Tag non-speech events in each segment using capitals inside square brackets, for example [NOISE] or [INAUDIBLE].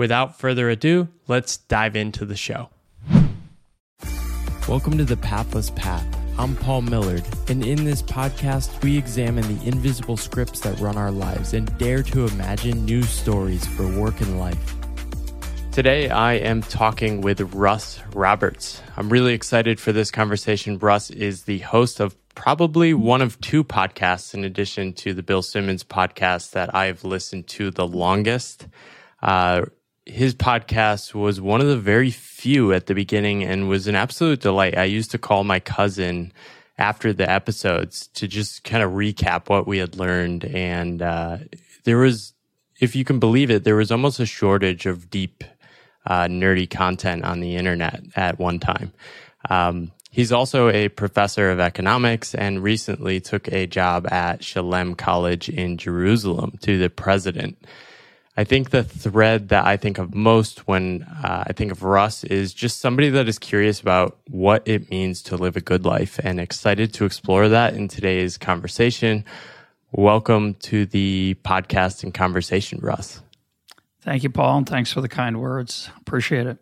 Without further ado, let's dive into the show. Welcome to the Pathless Path. I'm Paul Millerd, and in this podcast, we examine the invisible scripts that run our lives and dare to imagine new stories for work and life. Today, I am talking with Russ Roberts. I'm really excited for this conversation. Russ is the host of probably one of two podcasts, in addition to the Bill Simmons podcast, that I've listened to the longest. Uh, his podcast was one of the very few at the beginning and was an absolute delight. I used to call my cousin after the episodes to just kind of recap what we had learned. And uh, there was, if you can believe it, there was almost a shortage of deep, uh, nerdy content on the internet at one time. Um, he's also a professor of economics and recently took a job at Shalem College in Jerusalem to the president. I think the thread that I think of most when uh, I think of Russ is just somebody that is curious about what it means to live a good life and excited to explore that in today's conversation. Welcome to the podcast and conversation, Russ. Thank you, Paul, and thanks for the kind words. Appreciate it.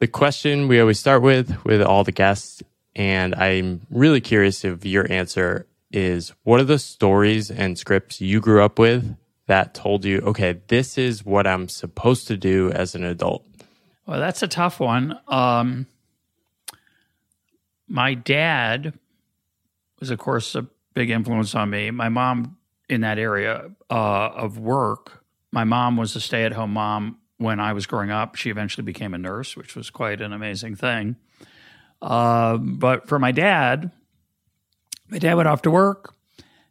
The question we always start with with all the guests, and I'm really curious if your answer is what are the stories and scripts you grew up with that told you, okay, this is what I'm supposed to do as an adult? Well, that's a tough one. Um, my dad was, of course, a big influence on me. My mom, in that area uh, of work, my mom was a stay at home mom when I was growing up. She eventually became a nurse, which was quite an amazing thing. Uh, but for my dad, my dad went off to work,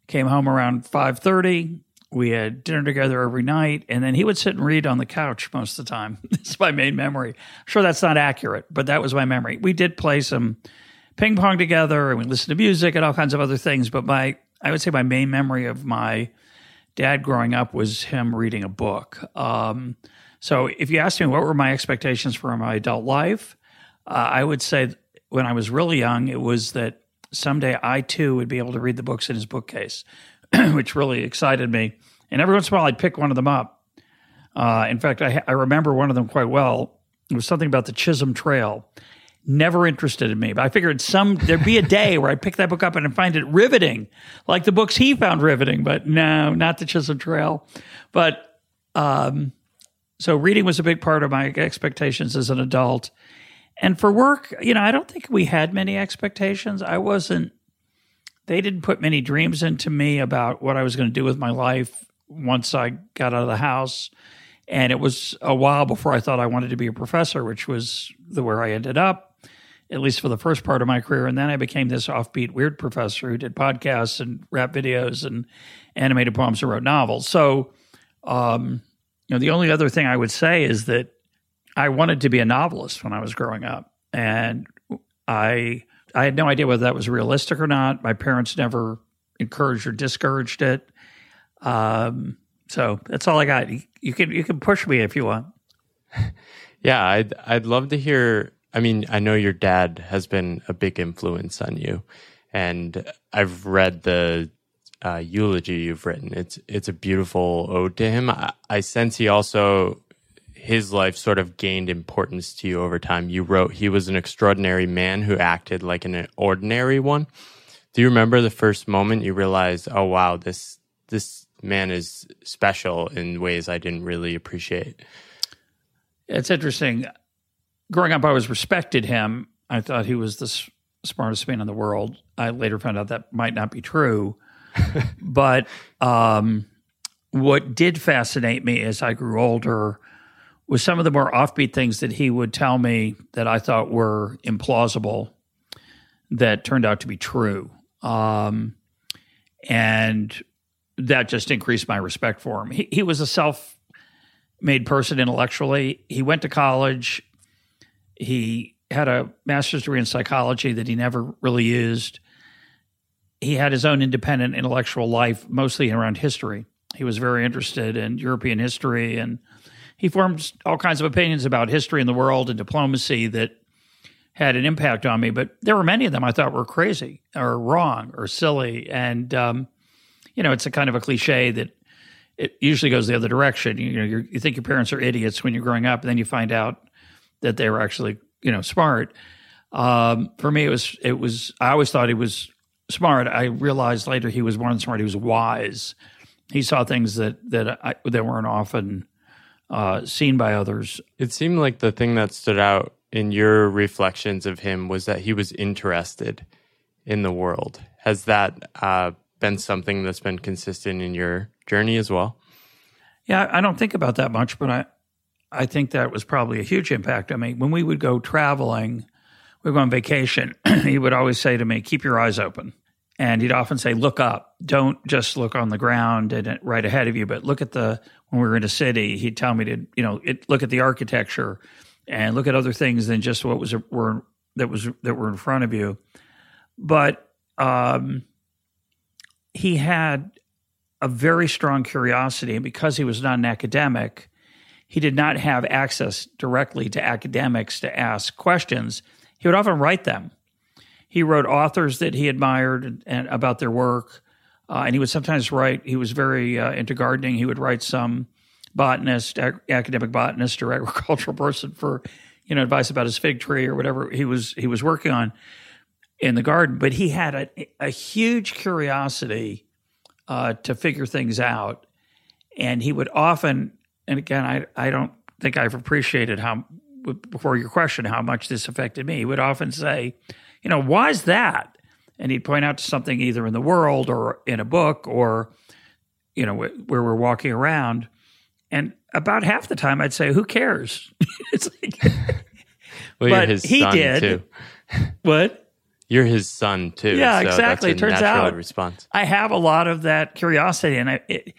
came home around 5.30 we had dinner together every night, and then he would sit and read on the couch most of the time. [LAUGHS] That's my main memory. sure, that's not accurate, but that was my memory. We did play some ping pong together, and we listened to music and all kinds of other things. But my, I would say, my main memory of my dad growing up was him reading a book. Um, so, if you ask me what were my expectations for my adult life, uh, I would say when I was really young, it was that someday I too would be able to read the books in his bookcase. [CLEARS THROAT] which really excited me. And every once in a while, I'd pick one of them up. Uh, in fact, I, I remember one of them quite well. It was something about the Chisholm Trail. Never interested in me, but I figured some there'd be a day where I'd pick that book up and I'd find it riveting, like the books he found riveting. But no, not the Chisholm Trail. But um, so reading was a big part of my expectations as an adult. And for work, you know, I don't think we had many expectations. I wasn't they didn't put many dreams into me about what I was going to do with my life once I got out of the house. And it was a while before I thought I wanted to be a professor, which was the where I ended up, at least for the first part of my career. And then I became this offbeat weird professor who did podcasts and rap videos and animated poems and wrote novels. So, um, you know, the only other thing I would say is that I wanted to be a novelist when I was growing up, and I I had no idea whether that was realistic or not. My parents never encouraged or discouraged it. Um, so that's all I got. You, can you can push me if you want. [LAUGHS] Yeah, I'd I'd love to hear. I mean, I know your dad has been a big influence on you, and I've read the uh, eulogy you've written. It's it's a beautiful ode to him. I, I sense he also his life sort of gained importance to you over time. You wrote he was an extraordinary man who acted like an ordinary one. Do you remember the first moment you realized, "Oh wow, this this man is special in ways I didn't really appreciate?" It's interesting. Growing up, I always respected him. I thought he was the s- smartest man in the world. I later found out that might not be true. [LAUGHS] but um, what did fascinate me as I grew older was some of the more offbeat things that he would tell me that I thought were implausible that turned out to be true. Um, and that just increased my respect for him. He, he was a self made person intellectually. He went to college. He had a master's degree in psychology that he never really used. He had his own independent intellectual life, mostly around history. He was very interested in European history and he formed all kinds of opinions about history and the world and diplomacy that had an impact on me. But there were many of them I thought were crazy or wrong or silly. And, um, you know, it's a kind of a cliche that it usually goes the other direction. You know, you think your parents are idiots when you're growing up, and then you find out that they were actually, you know, smart. Um, for me, it was it was. I always thought he was smart. I realized later he was more than smart. He was wise. He saw things that that I, that weren't often uh, seen by others. It seemed like the thing that stood out in your reflections of him was that he was interested in the world. Has that uh, been something that's been consistent in your journey as well? Yeah, I don't think about that much, but I I think that was probably a huge impact. I mean, when we would go traveling, we go on vacation, [CLEARS THROAT] he would always say to me, "Keep your eyes open." And he'd often say, "Look up. Don't just look on the ground and right ahead of you, but look at the." When we were in a city, he'd tell me to, you know, it, look at the architecture and look at other things than just what was were that was that were in front of you. But um, he had a very strong curiosity, and because he was not an academic, he did not have access directly to academics to ask questions. He would often write them. He wrote authors that he admired and, and about their work, uh, and he would sometimes write. He was very uh, into gardening. He would write some botanist, ac- academic botanist, or [LAUGHS] agricultural person for you know advice about his fig tree or whatever he was he was working on in the garden. But he had a, a huge curiosity uh, to figure things out, and he would often. And again, I I don't think I've appreciated how before your question how much this affected me. He would often say, you know, why is that? And he'd point out to something either in the world or in a book or you know where we're walking around and about half the time I'd say, "Who cares?" [LAUGHS] it's like, [LAUGHS] well, but he son did. Too. [LAUGHS] What? You're his son too. Yeah, so exactly. That's Turns out response. I have a lot of that curiosity, and I it,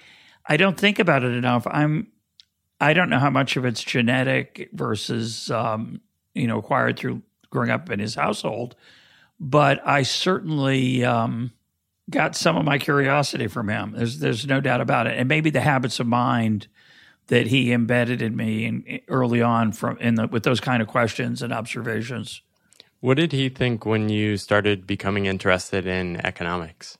I don't think about it enough. I'm I don't know how much of it's genetic versus um, you know acquired through growing up in his household, but I certainly. Um, got some of my curiosity from him. There's there's no doubt about it, and maybe the habits of mind that he embedded in me in, early on from in the, with those kind of questions and observations. What did he think when you started becoming interested in economics?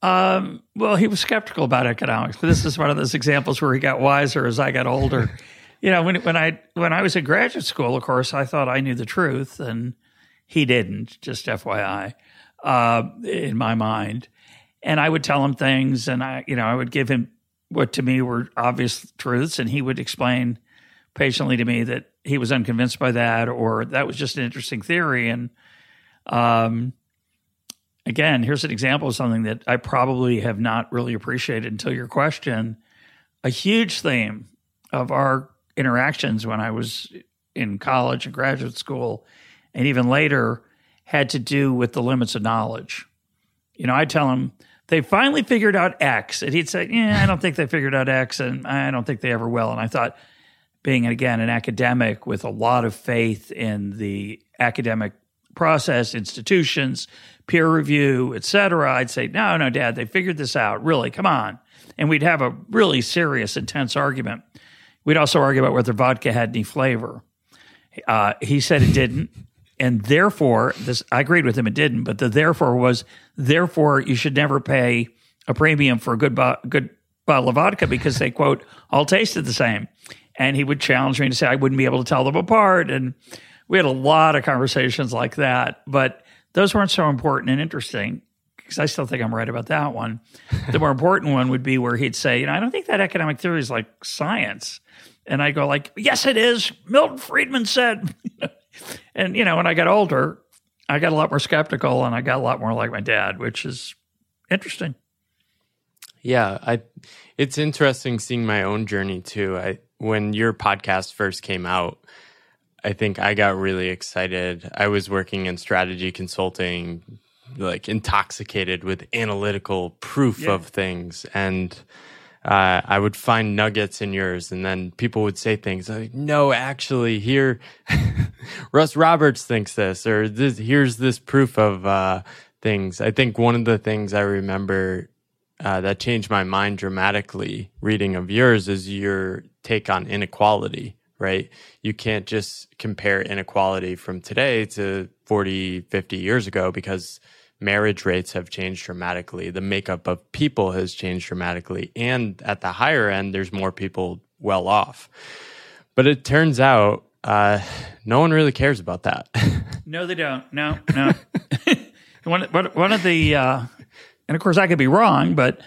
Um, well, he was skeptical about economics, but this is one of those examples where he got wiser as I got older. [LAUGHS] you know, when when I when I was in graduate school, of course, I thought I knew the truth, and he didn't. Just FYI, uh, in my mind, and I would tell him things, and I, you know, I would give him what to me were obvious truths, and he would explain patiently to me that he was unconvinced by that, or that was just an interesting theory. And um, again, here's an example of something that I probably have not really appreciated until your question. A huge theme of our interactions when I was in college and graduate school, and even later, had to do with the limits of knowledge. You know, I tell him they finally figured out X. And he'd say, Yeah, I don't think they figured out X, and I don't think they ever will. And I thought, being again an academic with a lot of faith in the academic process, institutions, peer review, et cetera, I'd say, No, no, Dad, they figured this out. Really, come on. And we'd have a really serious, intense argument. We'd also argue about whether vodka had any flavor. Uh, he said it didn't and therefore this I agreed with him it didn't, but the therefore was therefore you should never pay a premium for a good bo- good bottle of vodka because they quote all tasted the same. And he would challenge me to say I wouldn't be able to tell them apart and we had a lot of conversations like that, but those weren't so important and interesting because I still think I'm right about that one. the more important one would be where he'd say, you know, I don't think that economic theory is like science. And I go like, yes, it is. Milton Friedman said, [LAUGHS] and you know, when I got older, I got a lot more skeptical, and I got a lot more like my dad, which is interesting. Yeah, I. It's interesting seeing my own journey too. I when your podcast first came out, I think I got really excited. I was working in strategy consulting, like intoxicated with analytical proof yeah. of things, and uh, I would find nuggets in yours, and then people would say things like, "No, actually, here, [LAUGHS] Russ Roberts thinks this, or this, here's this proof of uh, things." I think one of the things I remember uh, that changed my mind dramatically reading of yours is your take on inequality. Right, you can't just compare inequality from today to 40, 50 years ago because marriage rates have changed dramatically. The makeup of people has changed dramatically. And at the higher end, there's more people well off. But it turns out uh, no one really cares about that. [LAUGHS] no, they don't. No, no. [LAUGHS] one, one of the, uh, and of course, I could be wrong, but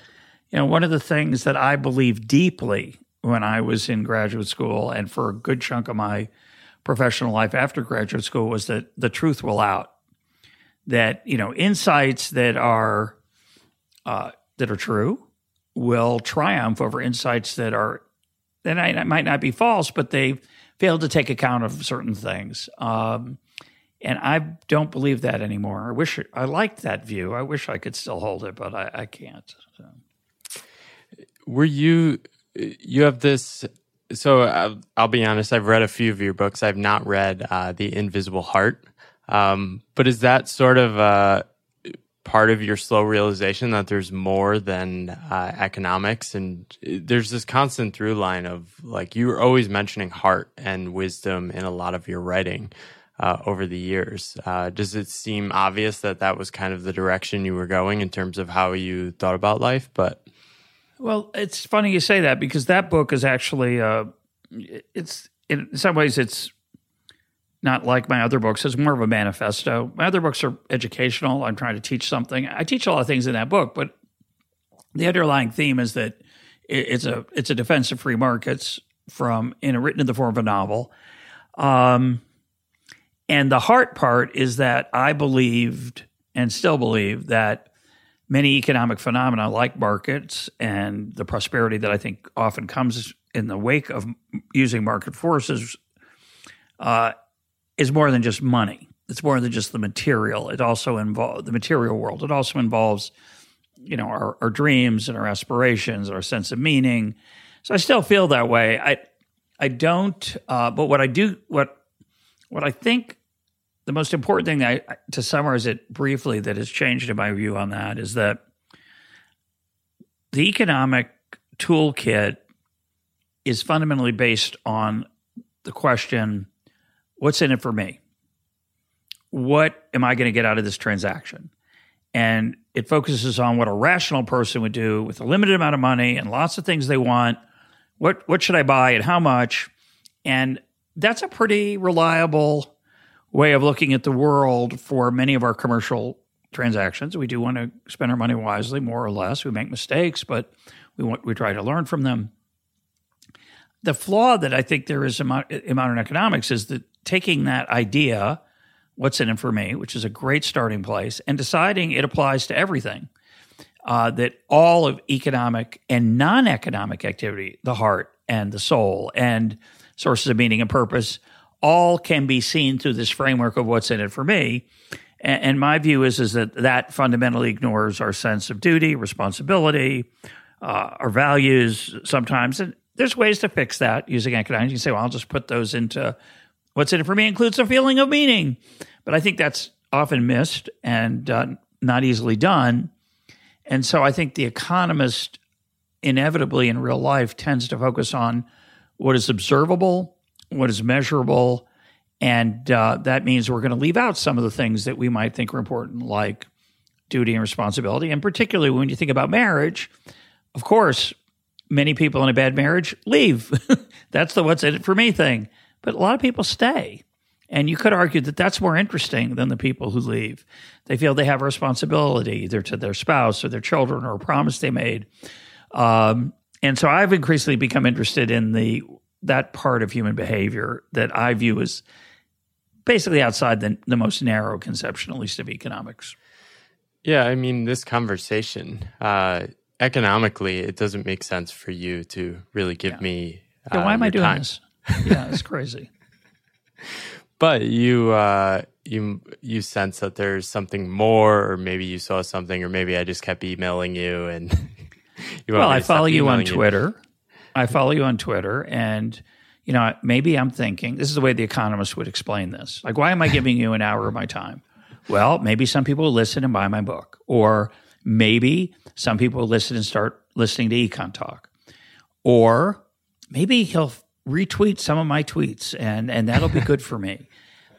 you know, one of the things that I believe deeply when I was in graduate school and for a good chunk of my professional life after graduate school was that the truth will out that you know insights that are uh, that are true will triumph over insights that are that might not be false, but they fail to take account of certain things. Um, and I don't believe that anymore. I wish I liked that view. I wish I could still hold it, but I, I can't. So. Were you? You have this. So I'll, I'll, be honest. I've read a few of your books. I've not read uh, the Invisible Heart. Um, but is that sort of uh, part of your slow realization that there's more than uh, economics? And there's this constant through line of like you were always mentioning heart and wisdom in a lot of your writing. Uh, over the years. Uh, does it seem obvious that that was kind of the direction you were going in terms of how you thought about life? But well, it's funny you say that because that book is actually uh, it's in some ways it's not like my other books. It's more of a manifesto. My other books are educational. I'm trying to teach something. I teach a lot of things in that book, but the underlying theme is that it's a it's a defense of free markets from in a, written in the form of a novel. Um, and the heart part is that I believed and still believe that many economic phenomena like markets and the prosperity that I think often comes in the wake of using market forces uh, is more than just money. It's more than just the material. It also involves the material world. It also involves, you know, our, our dreams and our aspirations, our sense of meaning. So I still feel that way. I I don't. Uh, but what I do, what what I think, the most important thing I, to summarize it briefly that has changed in my view on that is that the economic toolkit is fundamentally based on the question what's in it for me? What am I going to get out of this transaction? And it focuses on what a rational person would do with a limited amount of money and lots of things they want. What what should I buy and how much? And that's a pretty reliable way of looking at the world for many of our commercial transactions. We do want to spend our money wisely, more or less. We make mistakes, but we want we try to learn from them. The flaw that I think there is in modern economics is that taking that idea, what's in it for me, which is a great starting place, and deciding it applies to everything. Uh, that all of economic and non economic activity, the heart and the soul and sources of meaning and purpose, all can be seen through this framework of what's in it for me. And, and my view is, is that that fundamentally ignores our sense of duty, responsibility, uh, our values sometimes. And there's ways to fix that using economics. You can say, well, I'll just put those into What's in it for me includes a feeling of meaning. But I think that's often missed and uh, not easily done. And so I think the economist inevitably in real life tends to focus on what is observable, what is measurable. And uh, that means we're going to leave out some of the things that we might think are important, like duty and responsibility. And particularly when you think about marriage, of course, many people in a bad marriage leave. [LAUGHS] That's the what's in it for me thing. But a lot of people stay. And you could argue that that's more interesting than the people who leave. They feel they have a responsibility either to their spouse or their children or a promise they made. Um, and so I've increasingly become interested in the that part of human behavior that I view as basically outside the, the most narrow conception, at least of economics. Yeah, I mean, this conversation, uh, economically, it doesn't make sense for you to really give Yeah. me. Yeah, uh, why am I doing time. this? Yeah, it's crazy. [LAUGHS] But you, uh, you, you sense that there's something more, or maybe you saw something, or maybe I just kept emailing you, and [LAUGHS] you. well, I follow you on Twitter. I follow you on Twitter, and you know, maybe I'm thinking this is the way the economist would explain this. Like, why am I giving you an hour of my time? Well, maybe some people will listen and buy my book, or maybe some people will listen and start listening to Econ Talk, or maybe he'll retweet some of my tweets, and and that'll be [LAUGHS] good for me.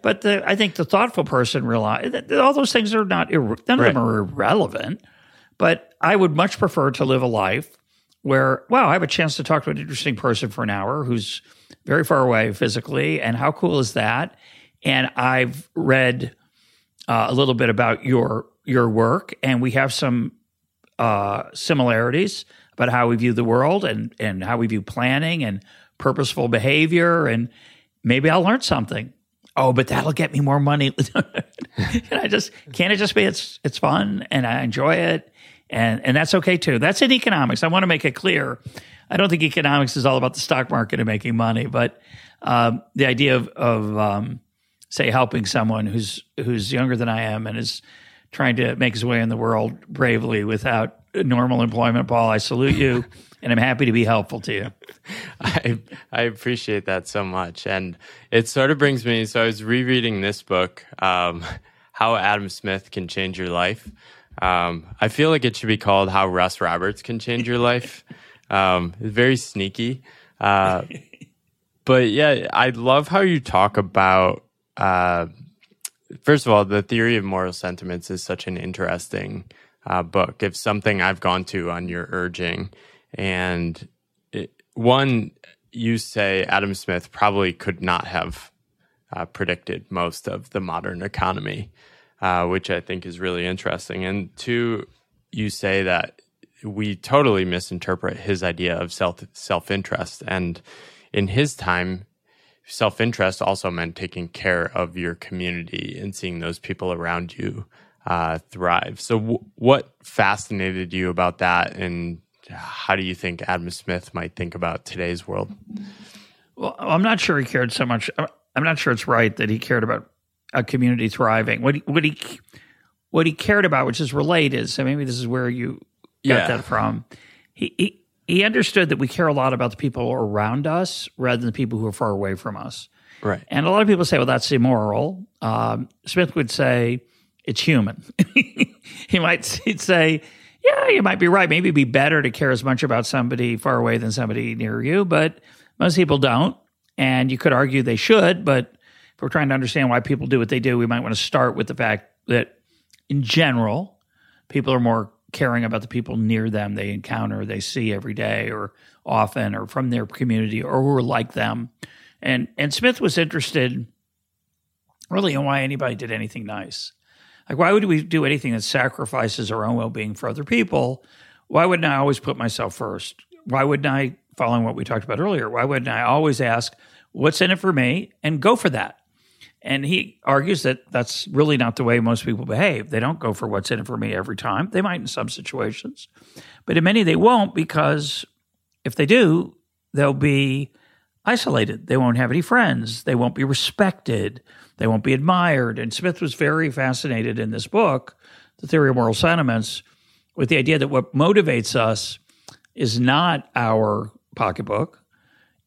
But the, I think the thoughtful person realize that all those things are not irre- none of them are irrelevant. But I would much prefer to live a life where, wow, I have a chance to talk to an interesting person for an hour who's very far away physically, and how cool is that? And I've read uh, a little bit about your your work, and we have some uh, similarities about how we view the world and and how we view planning and purposeful behavior, and maybe I'll learn something. Oh, but that'll get me more money. [LAUGHS] and I just can't it just be it's it's fun and I enjoy it and and that's okay too. That's in economics. I want to make it clear. I don't think economics is all about the stock market and making money, but um, the idea of, of um, say helping someone who's who's younger than I am and is trying to make his way in the world bravely without normal employment. Paul, I salute you, [LAUGHS] and I'm happy to be helpful to you. [LAUGHS] I I appreciate that so much, and it sort of brings me. So I was rereading this book, um, "How Adam Smith Can Change Your Life." Um, I feel like it should be called "How Russ Roberts Can Change Your Life." [LAUGHS] Um, it's very sneaky, uh, but yeah, I love how you talk about. Uh, first of all, the theory of moral sentiments is such an interesting uh, book. It's something I've gone to on your urging, and it, one, you say Adam Smith probably could not have uh, predicted most of the modern economy, uh, which I think is really interesting. And two, you say that we totally misinterpret his idea of self self interest, and in his time, self interest also meant taking care of your community and seeing those people around you uh, thrive. So, w- what fascinated you about that, and how do you think Adam Smith might think about today's world? Well, I'm not sure he cared so much. I'm- I'm not sure it's right that he cared about a community thriving. What he, what he what he cared about, which is related, so maybe this is where you got Yeah. that from. He, he he understood that we care a lot about the people around us rather than the people who are far away from us. Right. And a lot of people say, well, that's immoral. Um, Smith would say, it's human. [LAUGHS] he might he'd say, yeah, you might be right. Maybe it'd be better to care as much about somebody far away than somebody near you, but most people don't. And you could argue they should, but if we're trying to understand why people do what they do, we might want to start with the fact that in general, people are more caring about the people near them they encounter, they see every day or often or from their community or who are like them. And and Smith was interested really in why anybody did anything nice. Like why would we do anything that sacrifices our own well-being for other people? Why wouldn't I always put myself first? Why wouldn't I following what we talked about earlier? Why wouldn't I always ask what's in it for me and go for that? And he argues that that's really not the way most people behave. They don't go for what's in it for me every time. They might in some situations, but in many they won't because if they do, they'll be isolated. They won't have any friends. They won't be respected. They won't be admired. And Smith was very fascinated in this book, The Theory of Moral Sentiments, with the idea that what motivates us is not our pocketbook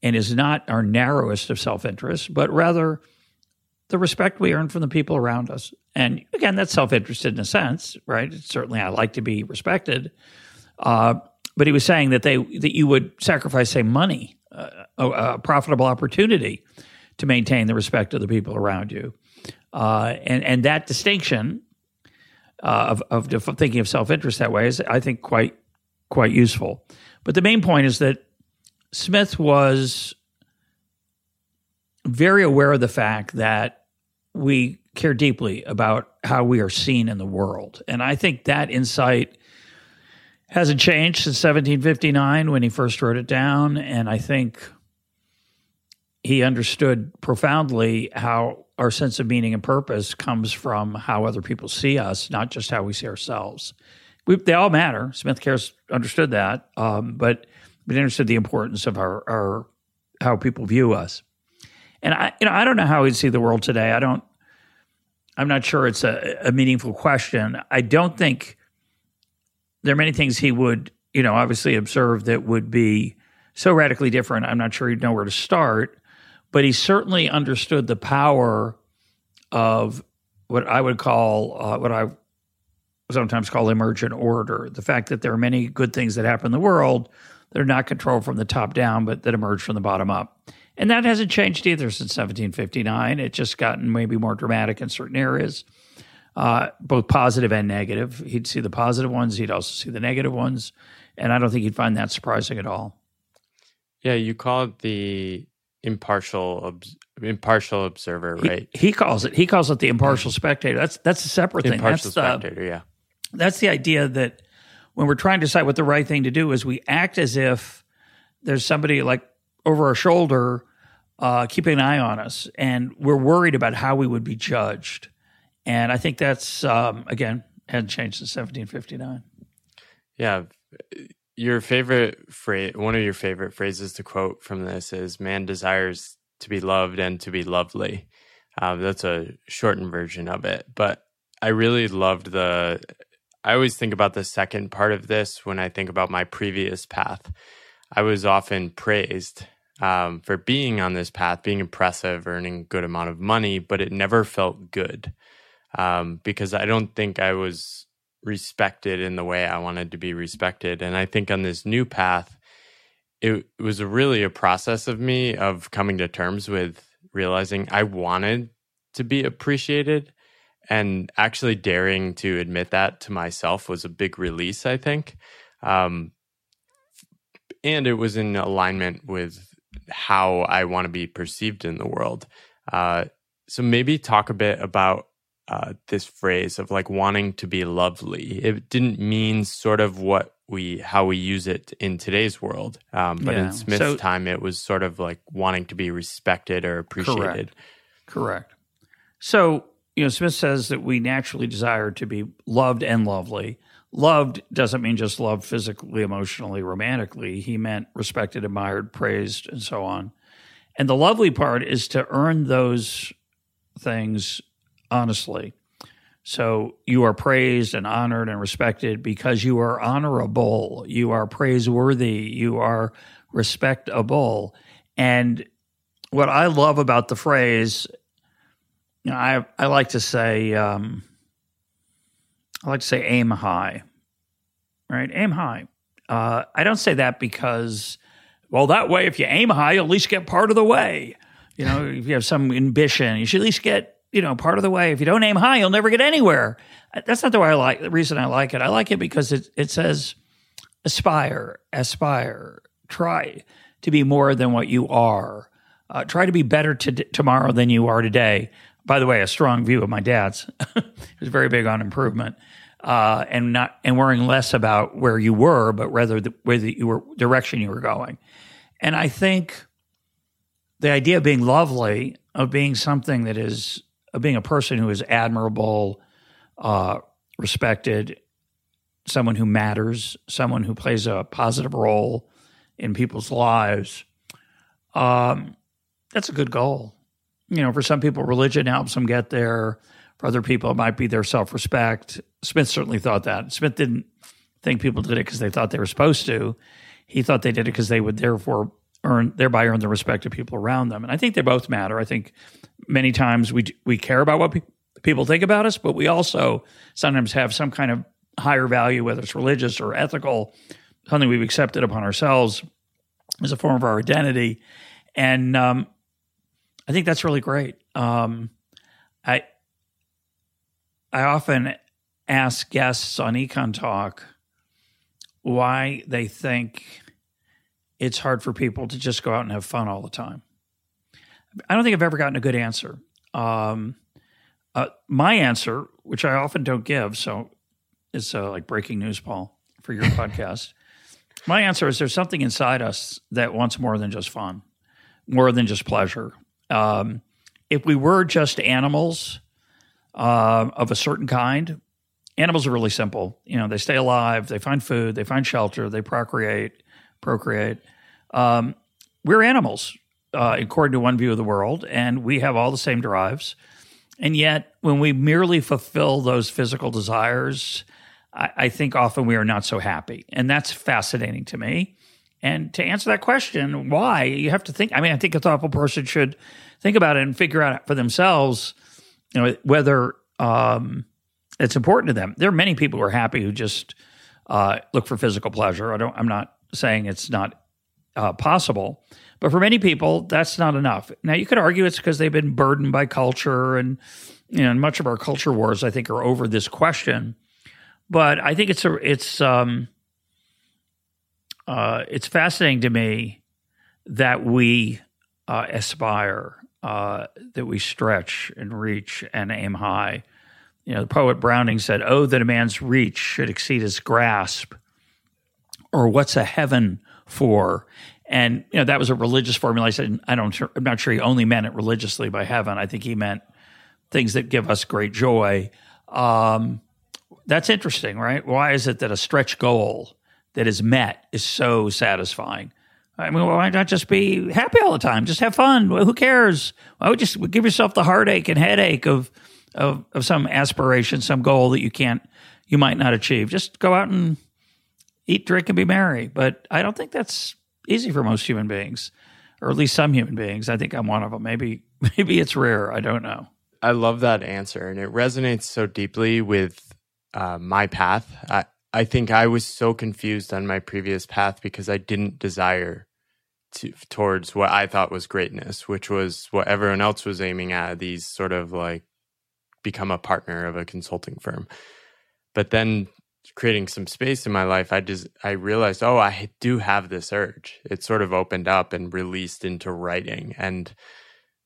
and is not our narrowest of self interest, but rather the respect we earn from the people around us. And again, that's self interested in a sense, right? Certainly, I like to be respected. Uh, but he was saying that they that you would sacrifice, say, money, uh, a, a profitable opportunity to maintain the respect of the people around you, uh, and and that distinction uh, of of thinking of self interest that way is, I think, quite quite useful. But the main point is that Smith was very aware of the fact that we care deeply about how we are seen in the world, and I think that insight hasn't changed since 1759 when he first wrote it down. And I think he understood profoundly how our sense of meaning and purpose comes from how other people see us, not just how we see ourselves. We, they all matter. Smith Cares understood that, um, but but understood the importance of our, our how people view us. And I, you know, I don't know how he'd see the world today. I don't. I'm not sure it's a, a meaningful question. I don't think there are many things he would, you know, obviously observe that would be so radically different. I'm not sure he'd know where to start, but he certainly understood the power of what I would call uh, what I sometimes call emergent order. The fact that there are many good things that happen in the world that are not controlled from the top down, but that emerge from the bottom up. And that hasn't changed either since 1759. It's just gotten maybe more dramatic in certain areas, uh, both positive and negative. He'd see the positive ones, he'd also see the negative ones. And I don't think he'd find that surprising at all. Yeah, you call it the impartial impartial observer, right? He, he, calls it he calls it the impartial spectator. That's that's a separate thing. Impartial that's spectator, yeah. That's the idea that when we're trying to decide what the right thing to do is, we act as if there's somebody like over our shoulder uh, keeping an eye on us, and we're worried about how we would be judged. And I think that's um, again hadn't changed since 1759. Yeah, your favorite phrase, one of your favorite phrases to quote from this is "Man desires to be loved and to be lovely." Uh, that's a shortened version of it, but I really loved the. I always think about the second part of this when I think about my previous path. I was often praised um, for being on this path, being impressive, earning good amount of money, but it never felt good um, because I don't think I was respected in the way I wanted to be respected. And I think on this new path, it, was really a process of me of coming to terms with realizing I wanted to be appreciated and actually daring to admit that to myself was a big release i think um, and it was in alignment with how I want to be perceived in the world. Uh, so maybe talk a bit about uh, this phrase of like wanting to be lovely. It didn't mean sort of what we how we use it in today's world, um, but yeah. in Smith's so, time, it was sort of like wanting to be respected or appreciated. Correct. correct. So you know, Smith says that we naturally desire to be loved and lovely loved doesn't mean just loved physically, emotionally, romantically. He meant respected, admired, praised, and so on. And the lovely part is to earn those things honestly. So you are praised and honored and respected because you are honorable, you are praiseworthy, you are respectable. And what I love about the phrase, you know, I I like to say, um, I like to say aim high, right? Aim high. Uh, I don't say that because, well, that way, if you aim high, you'll at least get part of the way. You know, if you have some ambition, you should at least get, you know, part of the way. If you don't aim high, you'll never get anywhere. Uh, that's not the way I like the reason I like it. I like it because it, it says aspire, aspire, try to be more than what you are. Uh, try to be better to, tomorrow than you are today. By the way, a strong view of my dad's. [LAUGHS] he was very big on improvement uh, and not and worrying less about where you were, but rather the, where the you were direction you were going. And I think the idea of being lovely, of being something that is, of being a person who is admirable, uh, respected, someone who matters, someone who plays a positive role in people's lives. Um, that's a good goal. You know, for some people, religion helps them get there. For other people, it might be their self respect. Smith certainly thought that. Smith didn't think people did it because they thought they were supposed to. He thought they did it because they would therefore earn, thereby earn the respect of people around them. And I think they both matter. I think many times we we care about what pe- people think about us, but we also sometimes have some kind of higher value, whether it's religious or ethical, something we've accepted upon ourselves as a form of our identity. And um, I think that's really great. Um, I I often ask guests on Econ Talk why they think it's hard for people to just go out and have fun all the time. I don't think I've ever gotten a good answer. Um, uh, my answer, which I often don't give, so it's uh, like breaking news, Paul, for your [LAUGHS] podcast. My answer is there's something inside us that wants more than just fun, more than just pleasure. Um, if we were just animals uh, of a certain kind, animals are really simple. You know, they stay alive, they find food, they find shelter, they procreate, procreate. Um, we're animals, uh, according to one view of the world, and we have all the same drives. And yet, when we merely fulfill those physical desires, I, I think often we are not so happy. And that's fascinating to me. And to answer that question, why, you have to think. I mean, I think a thoughtful person should think about it and figure out for themselves, you know, whether um, it's important to them. There are many people who are happy who just uh, look for physical pleasure. I don't. I'm not saying it's not uh, possible, but for many people, that's not enough. Now, you could argue it's because they've been burdened by culture, and you know, and much of our culture wars, I think, are over this question. But I think it's a it's um, uh, it's fascinating to me that we uh, aspire, uh, that we stretch and reach and aim high. You know, the poet Browning said, "Oh, that a man's reach should exceed his grasp," or "What's a heaven for?" And you know, that was a religious formulation. I don't. I'm not sure he only meant it religiously by heaven. I think he meant things that give us great joy. Um, that's interesting, right? Why is it that a stretch goal that is met is so satisfying? I mean, why not just be happy all the time? Just have fun. Who cares? Why would just give yourself the heartache and headache of, of of some aspiration, some goal that you can't, you might not achieve? Just go out and eat, drink, and be merry. But I don't think that's easy for most human beings, or at least some human beings. I think I'm one of them. Maybe [LAUGHS] maybe it's rare. I don't know. I love that answer, and it resonates so deeply with uh, my path. I, I think I was so confused on my previous path because I didn't desire to, towards what I thought was greatness, which was what everyone else was aiming at. These sort of like become a partner of a consulting firm. But then creating some space in my life, I just I realized, oh, I do have this urge. It sort of opened up and released into writing, and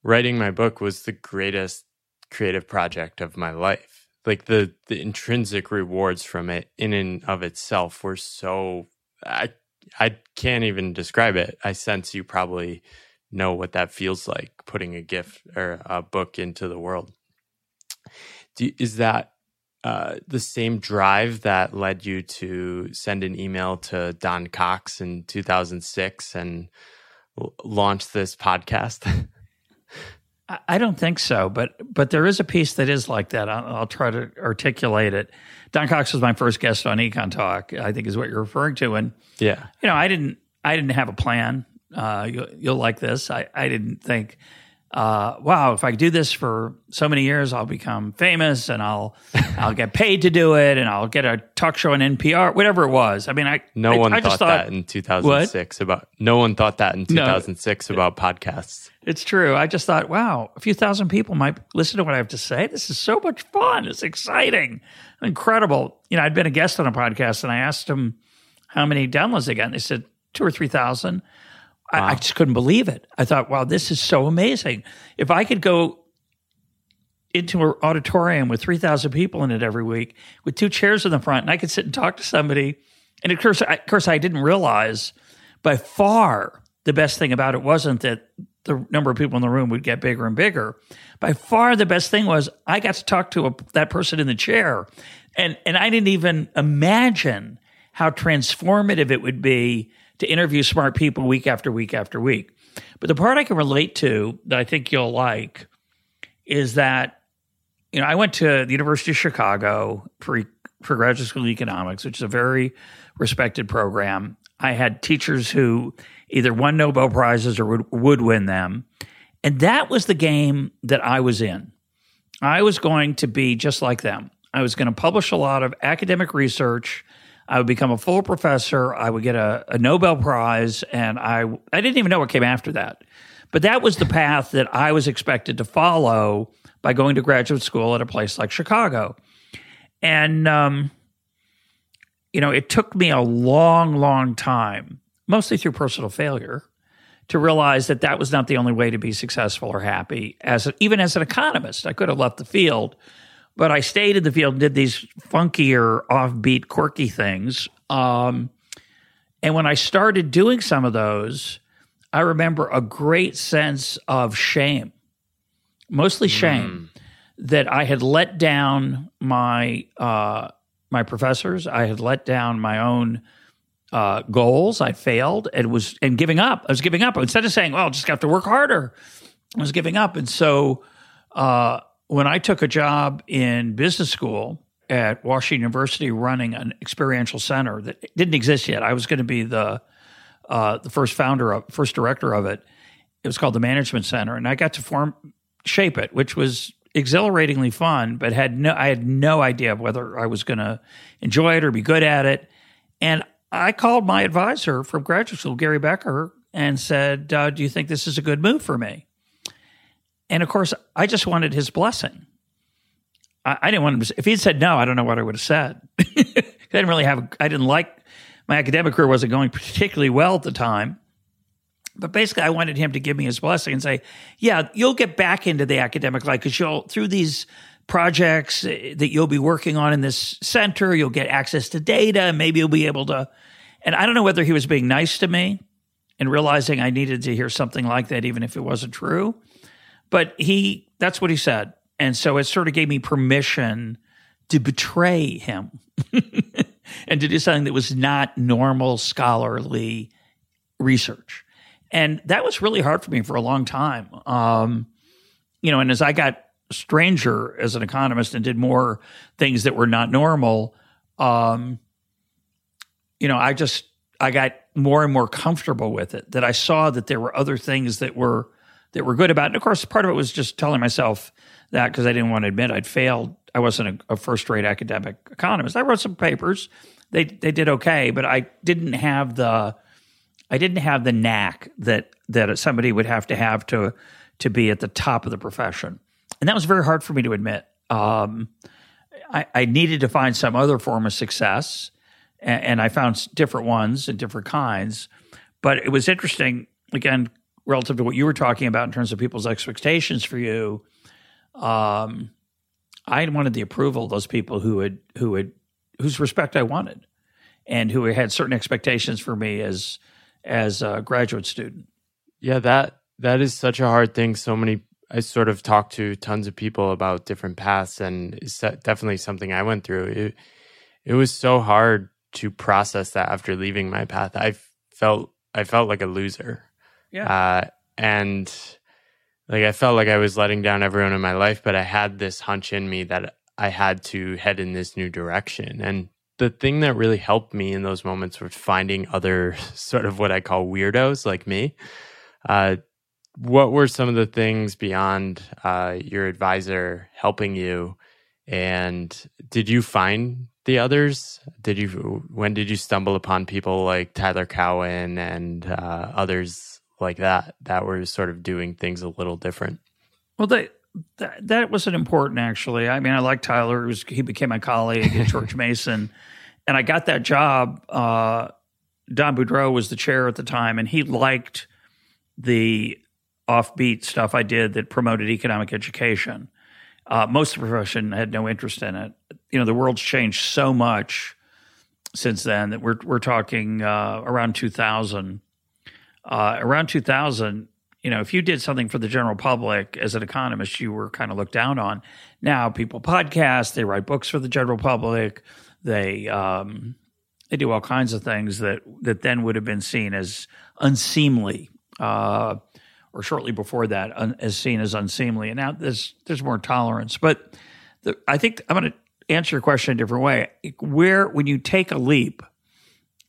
writing my book was the greatest creative project of my life like the the intrinsic rewards from it in and of itself were so I I can't even describe it. I sense you probably know what that feels like putting a gift or a book into the world. Do, is that uh, the same drive that led you to send an email to Don Cox in 2006 and l- launch this podcast? [LAUGHS] I don't think so, but but there is a piece that is like that. I'll, I'll, try to articulate it. Don Cox was my first guest on Econ Talk. I think is what you're referring to, and yeah, you know, I didn't I didn't have a plan. Uh, you'll, you'll like this. I I didn't think uh, wow, if I do this for so many years, I'll become famous and I'll [LAUGHS] I'll get paid to do it and I'll get a talk show on NPR, whatever it was. I mean, I no I, one I thought, thought, that in 2006 what? about no one thought that in 2006 no, about podcasts. It's true. I just thought, wow, a few thousand people might listen to what I have to say. This is so much fun. It's exciting, incredible. You know, I'd been a guest on a podcast and I asked them how many downloads they got. And they said two or three thousand. Wow. I, I just couldn't believe it. I thought, wow, this is so amazing. If I could go into an auditorium with 3,000 people in it every week with two chairs in the front and I could sit and talk to somebody. And of course, I, of course, I didn't realize by far the best thing about it wasn't that the number of people in the room would get bigger and bigger. By far, the best thing was I got to talk to a, that person in the chair. And, and I didn't even imagine how transformative it would be to interview smart people week after week after week. But the part I can relate to that I think you'll like is that, you know, I went to the University of Chicago for, for graduate school economics, which is a very respected program. I had teachers who either won Nobel Prizes or would, would win them. And that was the game that I was in. I was going to be just like them. I was going to publish a lot of academic research I would become a full professor. I would get a, a Nobel Prize, and I I didn't even know what came after that. But that was the path that I was expected to follow by going to graduate school at a place like Chicago. And, um, you know, it took me a long, long time, mostly through personal failure, to realize that that was not the only way to be successful or happy. As a, even as an economist, I could have left the field but I stayed in the field and did these funkier, offbeat, quirky things. Um, and when I started doing some of those, I remember a great sense of shame mostly shame that I had let down my uh, my professors. I had let down my own uh, goals. I failed and was and giving up. I was giving up instead of saying, "Well, I'll just have to work harder." I was giving up, and so uh, when I took a job in business school at Washington University, running an experiential center that didn't exist yet, I was going to be the uh, the first founder of, first director of it. It was called the Management Center, and I got to form shape it, which was exhilaratingly fun, but had no I had no idea whether I was going to enjoy it or be good at it. And I called my advisor from graduate school, Gary Becker, and said, uh, "Do you think this is a good move for me?" And of course, I just wanted his blessing. I, I didn't want him to. If he had said no, I don't know what I would have said. [LAUGHS] I didn't really have. I didn't like my academic career wasn't going particularly well at the time. But basically, I wanted him to give me his blessing and say, "Yeah, you'll get back into the academic life because you'll through these projects that you'll be working on in this center, you'll get access to data, maybe you'll be able to." And I don't know whether he was being nice to me and realizing I needed to hear something like that, even if it wasn't true. But he, that's what he said. And so it sort of gave me permission to betray him [LAUGHS] and to do something that was not normal scholarly research. And that was really hard for me for a long time. Um, you know, and as I got stranger as an economist and did more things that were not normal, um, you know, I just I got more and more comfortable with it. That I saw that there were other things that were that were good about it. And of course, part of it was just telling myself that because I didn't want to admit I'd failed. I wasn't a, a first rate academic economist. I wrote some papers. They they did okay, but I didn't have the I didn't have the knack that that somebody would have to have to to be at the top of the profession, and that was very hard for me to admit. Um, I, I, needed to find some other form of success, and, and I found different ones and different kinds. But it was interesting again relative to what you were talking about in terms of people's expectations for you. Um, I wanted the approval of those people who had who had whose respect I wanted, and who had certain expectations for me as as a graduate student. Yeah, that that is such a hard thing. So many I sort of talked to tons of people about different paths, and it's definitely something I went through. It it was so hard to process that after leaving my path. I felt I felt like a loser. Yeah, uh, and like I felt like I was letting down everyone in my life, but I had this hunch in me that I had to head in this new direction. And the thing that really helped me in those moments was finding other [LAUGHS] sort of what I call weirdos like me. Uh, what were some of the things beyond uh, your advisor helping you? And did you find the others? Did you when did you stumble upon people like Tyler Cowen and uh, others like that that were sort of doing things a little different? Well, they that, that wasn't important actually. I mean, I like Tyler. Was, he became my colleague at George [LAUGHS] Mason, and I got that job. Uh, Don Boudreaux was the chair at the time, and he liked the offbeat stuff I did that promoted economic education. Uh, most of the profession had no interest in it. You know, the world's changed so much since then that we're we're talking uh, around 2000. Uh, around 2000, you know, if you did something for the general public as an economist, you were kind of looked down on. Now people podcast, they write books for the general public, they um, they do all kinds of things that that then would have been seen as unseemly, uh, or shortly before that, un, as seen as unseemly. And now there's there's more tolerance. But the, I think I'm going to answer your question a different way. Where when you take a leap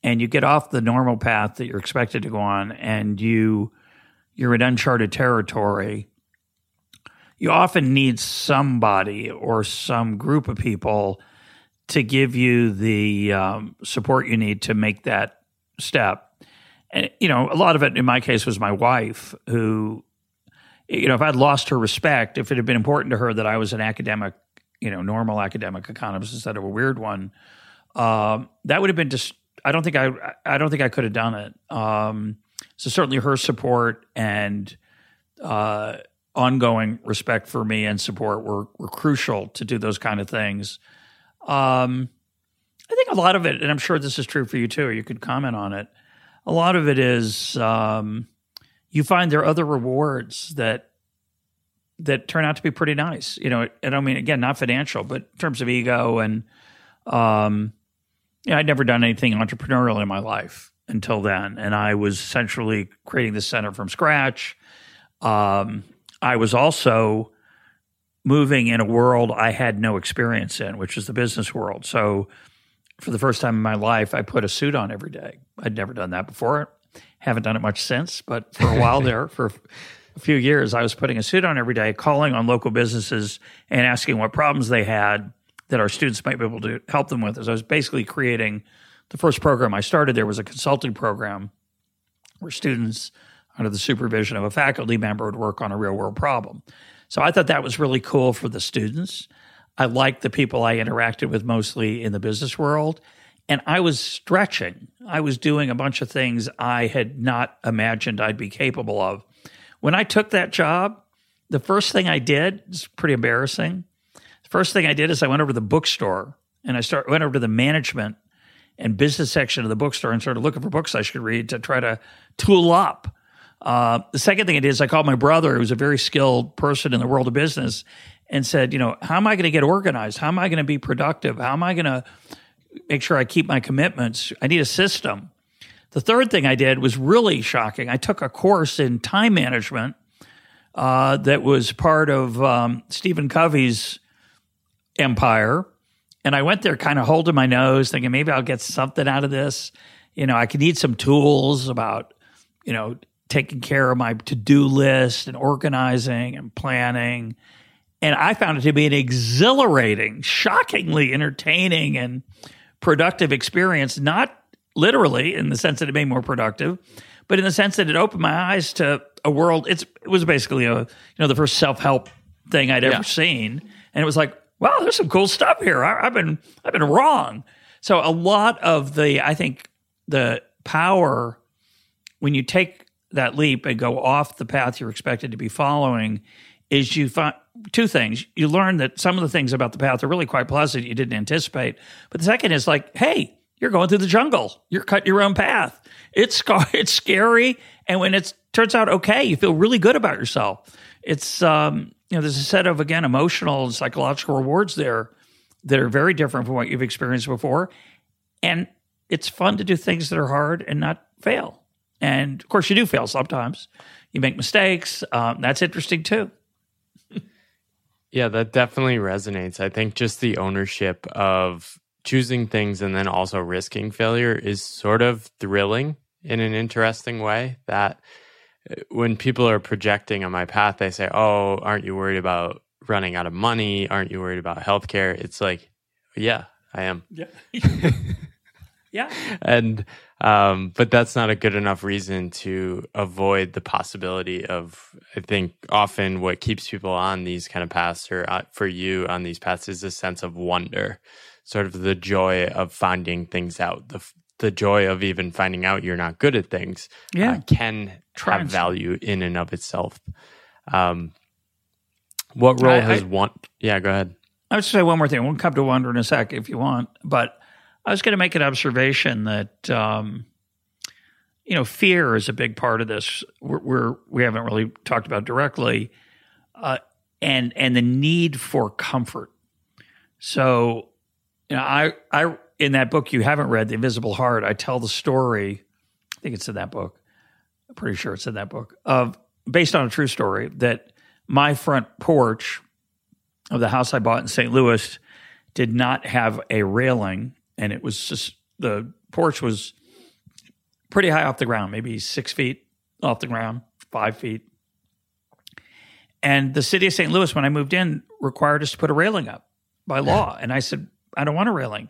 and you get off the normal path that you're expected to go on, and you you're in uncharted territory, you often need somebody or some group of people to give you the um, support you need to make that step. And, you know, a lot of it in my case was my wife who, you know, if I'd lost her respect, if it had been important to her that I was an academic, you know, normal academic economist instead of a weird one, um, that would have been just, I don't think I, I don't think I could have done it. Um, so certainly her support and uh, ongoing respect for me and support were were crucial to do those kind of things. Um, I think a lot of it, and I'm sure this is true for you too, you could comment on it. A lot of it is um, you find there are other rewards that that turn out to be pretty nice. You know, and I don't mean again not financial, but in terms of ego and um, you know, I'd never done anything entrepreneurial in my life until then, and I was essentially creating the center from scratch. Um, I was also moving in a world I had no experience in, which is the business world. So, for the first time in my life, I put a suit on every day. I'd never done that before. Haven't done it much since, but for a while [LAUGHS] there, for a few years, I was putting a suit on every day, calling on local businesses and asking what problems they had that our students might be able to help them with. As I was basically creating the first program I started there was a consulting program where students, under the supervision of a faculty member, would work on a real world problem. So I thought that was really cool for the students. I liked the people I interacted with mostly in the business world. And I was stretching. I was doing a bunch of things I had not imagined I'd be capable of. When I took that job, the first thing I did is pretty embarrassing. First thing I did is I went over to the bookstore and I start went over to the management and business section of the bookstore and started looking for books I should read to try to tool up uh, the second thing I did is I called my brother, who's a very skilled person in the world of business, and said, you know, how am I going to get organized? How am I going to be productive? How am I going to make sure I keep my commitments? I need a system. The third thing I did was really shocking. I took a course in time management uh, that was part of um, Stephen Covey's empire. And I went there kind of holding my nose, thinking maybe I'll get something out of this. You know, I could need some tools about, you know, taking care of my to do list and organizing and planning. And I found it to be an exhilarating, shockingly entertaining, and productive experience, not literally in the sense that it made me more productive, but in the sense that it opened my eyes to a world. It's, it was basically a, you know, the first self help thing I'd ever yeah. seen. And it was like, wow, there's some cool stuff here. I, I've been, I've been wrong. So a lot of the, I think the power when you take that leap and go off the path you're expected to be following is you find two things. You learn that some of the things about the path are really quite pleasant you didn't anticipate. But the second is like, hey, you're going through the jungle. You're cutting your own path. It's [LAUGHS] it's scary, and when it turns out okay, you feel really good about yourself. It's um, you know, there's a set of again emotional and psychological rewards there that are very different from what you've experienced before, and it's fun to do things that are hard and not fail. And of course, you do fail sometimes. You make mistakes. Um, that's interesting too. yeah, that definitely resonates. I think just the ownership of choosing things and then also risking failure is sort of thrilling in an interesting way. That when people are projecting on my path, they say, Oh, aren't you worried about running out of money? Aren't you worried about healthcare? It's like, yeah, I am. Yeah. [LAUGHS] yeah. And um, but that's not a good enough reason to avoid the possibility of, I think, often what keeps people on these kind of paths or uh, for you on these paths is a sense of wonder, sort of the joy of finding things out, the, the joy of even finding out you're not good at things uh, yeah. Uh, can Try have value in and of itself. Um, what role I, has I, one? Yeah, go ahead. I would say one more thing. We'll come to wonder in a sec if you want, but I was going to make an observation that um, you know fear is a big part of this. We're, we're we haven't really talked about directly, uh, and and the need for comfort. So, you know, I I in that book you haven't read, The Invisible Heart. I tell the story. I think it's in that book. I'm pretty sure it's in that book of based on a true story that my front porch of the house I bought in St. Louis did not have a railing and it was just the porch was pretty high off the ground, maybe six feet off the ground, five feet. And the city of St. Louis, when I moved in, required us to put a railing up by law. And I said, I don't want a railing.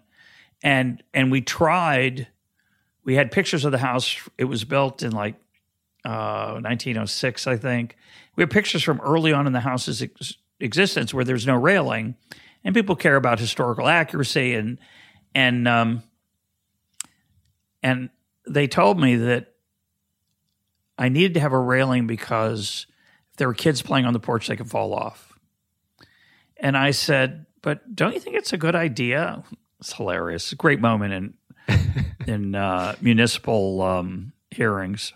And and we tried. We had pictures of the house. It was built in like uh, 1906, I think. We have pictures from early on in the house's ex- existence where there's no railing, and people care about historical accuracy and and um, and they told me that I needed to have a railing because if there were kids playing on the porch, they could fall off. And I said, "But don't you think it's a good idea?" It's hilarious. Great moment in [LAUGHS] in uh, municipal um, hearings.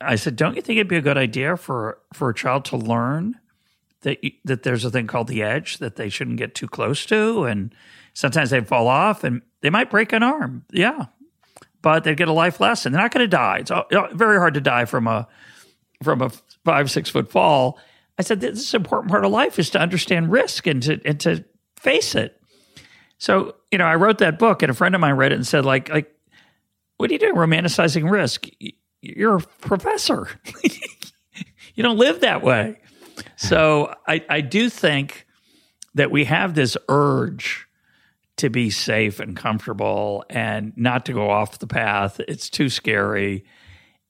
I said, "Don't you think it'd be a good idea for for a child to learn that that there's a thing called the edge that they shouldn't get too close to, and sometimes they fall off and they might break an arm. Yeah, but they get a life lesson. They're not going to die. It's very hard to die from a from a five six foot fall. I said this is an important part of life is to understand risk and to and to face it. So you know, I wrote that book, and a friend of mine read it and said, like, like, what are you doing, romanticizing risk? You're a professor. [LAUGHS] you don't live that way. So I, I do think that we have this urge to be safe and comfortable and not to go off the path. It's too scary.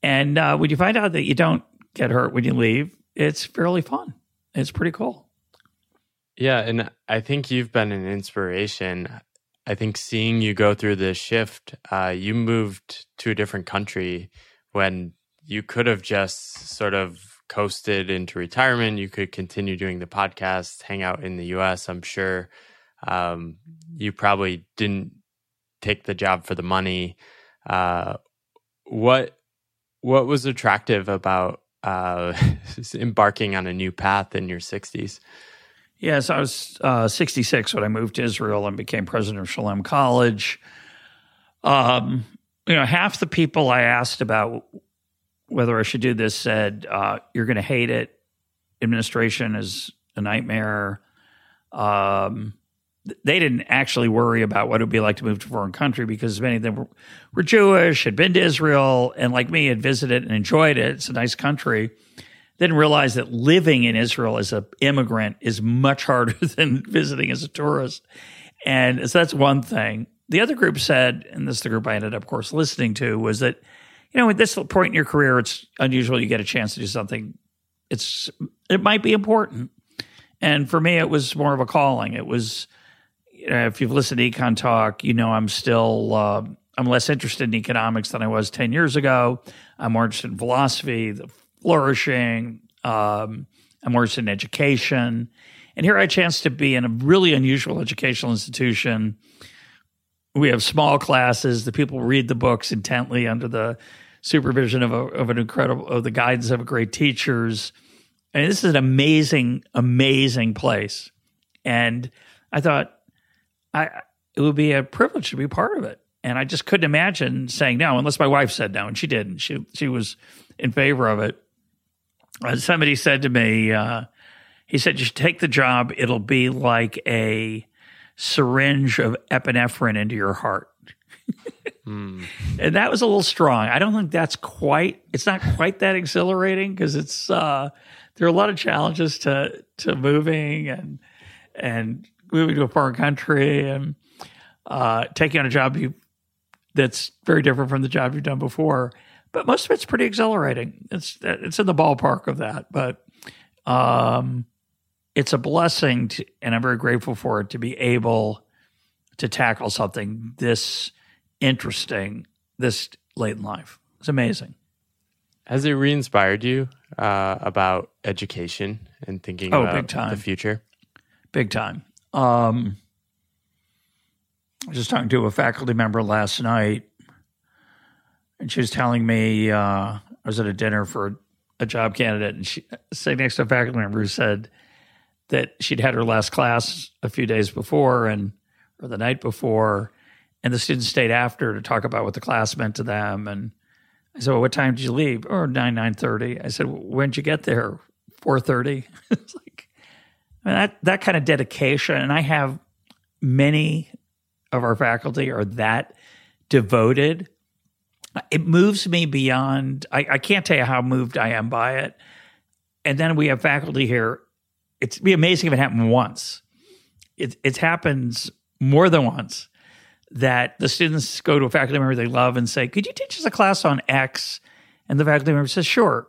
And uh, when you find out that you don't get hurt when you leave, it's fairly fun. It's pretty cool. Yeah. And I think you've been an inspiration. I think seeing you go through this shift, uh, you moved to a different country when you could have just sort of coasted into retirement. You could continue doing the podcast, hang out in the US, I'm sure um, you probably didn't take the job for the money. Uh, what what was attractive about uh, [LAUGHS] embarking on a new path in your 60s? Yes, I was uh, 66 when I moved to Israel and became president of Shalem College. Um, you know, half the people I asked about whether I should do this said, uh, "You're going to hate it. Administration is a nightmare." Um, they didn't actually worry about what it would be like to move to a foreign country because many of them were, were Jewish, had been to Israel, and like me, had visited and enjoyed it. It's a nice country. Didn't realize that living in Israel as an immigrant is much harder [LAUGHS] than visiting as a tourist. And so that's one thing. The other group said, and this is the group I ended up, of course, listening to, was that, you know, at this point in your career, it's unusual you get a chance to do something. It's it might be important. And for me, it was more of a calling. It was uh, if you've listened to Econ Talk, you know I'm still uh, I'm less interested in economics than I was ten years ago. I'm more interested in philosophy, the flourishing. Um, I'm in education, and here I chance to be in a really unusual educational institution. We have small classes. The people read the books intently under the supervision of, a, of an incredible of the guidance of great teachers. And this is an amazing, amazing place. And I thought, I it would be a privilege to be part of it. And I just couldn't imagine saying no unless my wife said no, and she didn't. She she was in favor of it. Uh, somebody said to me, uh, he said, "You should take the job. It'll be like a syringe of epinephrine into your heart." [LAUGHS] mm. And that was a little strong. I don't think that's quite. It's not quite that exhilarating because it's uh, there are a lot of challenges to to moving and and moving to a foreign country and uh, taking on a job you that's very different from the job you've done before. But most of it's pretty exhilarating. It's it's in the ballpark of that, but um, it's a blessing, to, and I'm very grateful for it to be able to tackle something this interesting this late in life. It's amazing. Has it re-inspired you uh, about education and thinking oh, about the future? Big time. Um, I was just talking to a faculty member last night, and she was telling me uh, I was at a dinner for a job candidate, and she sitting next to a faculty member who said that she'd had her last class a few days before and or the night before, and the students stayed after to talk about what the class meant to them. And I said, "Well, what time did you leave?" Or oh, nine nine thirty. I said, "When'd you get there?" Four thirty. [LAUGHS] it's like I mean, that that kind of dedication, and I have many of our faculty are that devoted. It moves me beyond. I, I can't tell you how moved I am by it. And then we have faculty here. It's be amazing if it happened once. It it happens more than once that the students go to a faculty member they love and say, "Could you teach us a class on X?" And the faculty member says, "Sure,"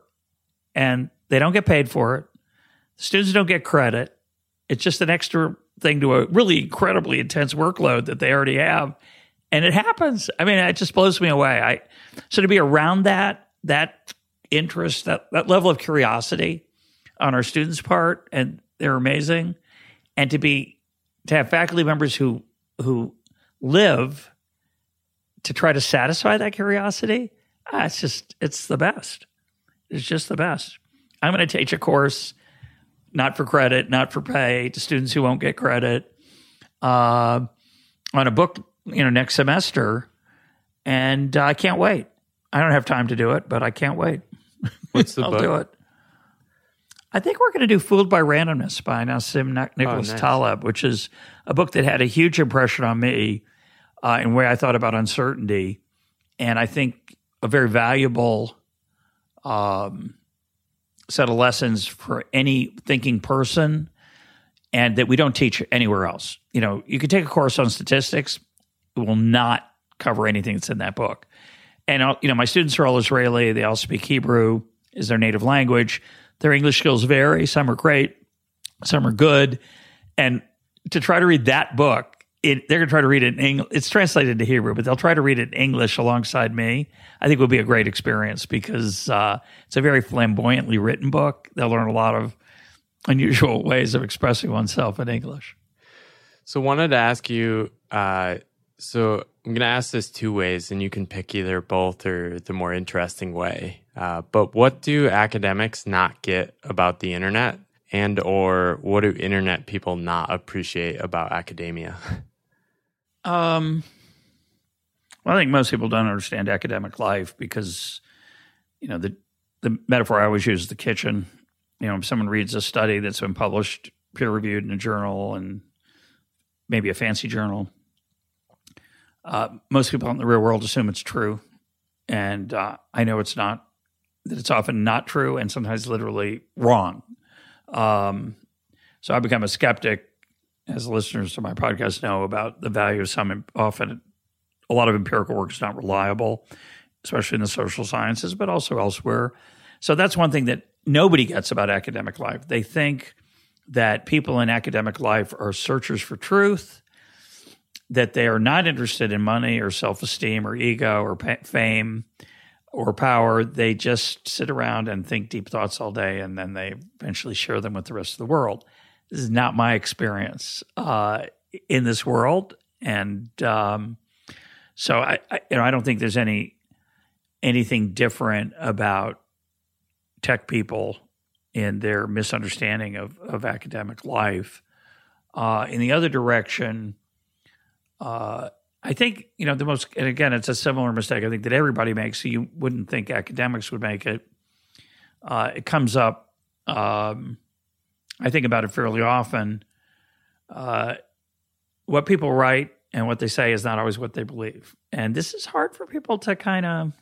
and they don't get paid for it. The students don't get credit it's just an extra thing to a really incredibly intense workload that they already have. And it happens. I mean, it just blows me away. I so to be around that, that interest, that, that level of curiosity on our students' part, and they're amazing. And to be to have faculty members who who live to try to satisfy that curiosity, ah, it's just it's the best. It's just the best. I'm going to teach a course not for credit, not for pay, to students who won't get credit, uh, on a book, you know, next semester. And uh, I can't wait. I don't have time to do it, but I can't wait. What's the [LAUGHS] I'll book? do it. I think we're going to do Fooled by Randomness by Nassim Nic- Nicholas nice. Taleb, which is a book that had a huge impression on me uh, in the way I thought about uncertainty. And I think a very valuable um, set of lessons for any thinking person and that we don't teach anywhere else. You know, you can take a course on statistics, will not cover anything that's in that book. And, you know, my students are all Israeli. They all speak Hebrew is their native language. Their English skills vary. Some are great, some are good. And to try to read that book, it, they're going to try to read it in English. It's translated into Hebrew, but they'll try to read it in English alongside me. I think would be a great experience because uh, it's a very flamboyantly written book. They'll learn a lot of unusual [LAUGHS] ways of expressing oneself in English. So wanted to ask you. Uh, so I'm going to ask this two ways, and you can pick either both or the more interesting way. Uh, but what do academics not get about the internet, and or what do internet people not appreciate about academia? [LAUGHS] Um, well, I think most people don't understand academic life because, you know, the the metaphor I always use is the kitchen. You know, if someone reads a study that's been published, peer reviewed in a journal, and maybe a fancy journal, uh, most people in the real world assume it's true, and uh, I know it's not. That it's often not true, and sometimes literally wrong. Um, so I become a skeptic as listeners to my podcast know about the value of some often a lot of empirical work is not reliable especially in the social sciences but also elsewhere so that's one thing that nobody gets about academic life they think that people in academic life are searchers for truth that they are not interested in money or self-esteem or ego or pa- fame or power they just sit around and think deep thoughts all day and then they eventually share them with the rest of the world this is not my experience uh, in this world, and um, so I, I, you know, I don't think there's any anything different about tech people in their misunderstanding of of academic life. Uh, in the other direction, uh, I think you know the most, and again, it's a similar mistake I think that everybody makes. So you wouldn't think academics would make it. Uh, it comes up. Um, I think about it fairly often. Uh, what people write and what they say is not always what they believe, and this is hard for people to kind of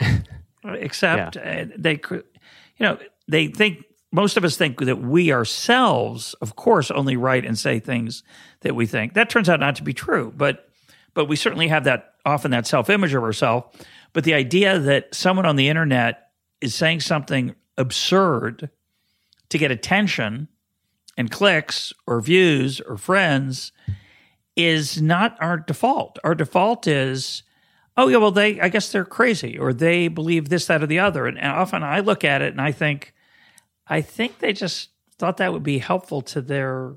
[LAUGHS] accept. And They, you know, they think most of us think that we ourselves, of course, only write and say things that we think. That turns out not to be true, but but we certainly have that often that self image of ourselves. But the idea that someone on the internet is saying something absurd to get attention and clicks or views or friends is not our default. Our default is, oh yeah, well they I guess they're crazy or they believe this, that, or the other. And, and often I look at it and I think, I think they just thought that would be helpful to their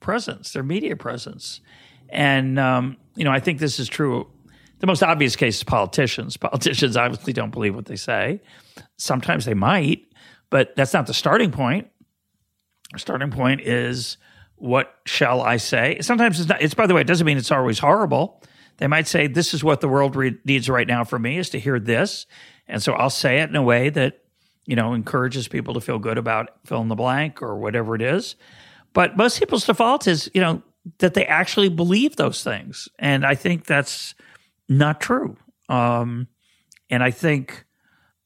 presence, their media presence. And um, you know, I think this is true. The most obvious case is politicians. [LAUGHS] Politicians obviously don't believe what they say. Sometimes they might, but that's not the starting point. Our starting point is what shall I say? Sometimes it's not. It's by the way, it doesn't mean it's always horrible. They might say, "This is what the world re- needs right now for me is to hear this," and so I'll say it in a way that you know encourages people to feel good about fill in the blank or whatever it is. But most people's default is you know that they actually believe those things, and I think that's not true. Um, and I think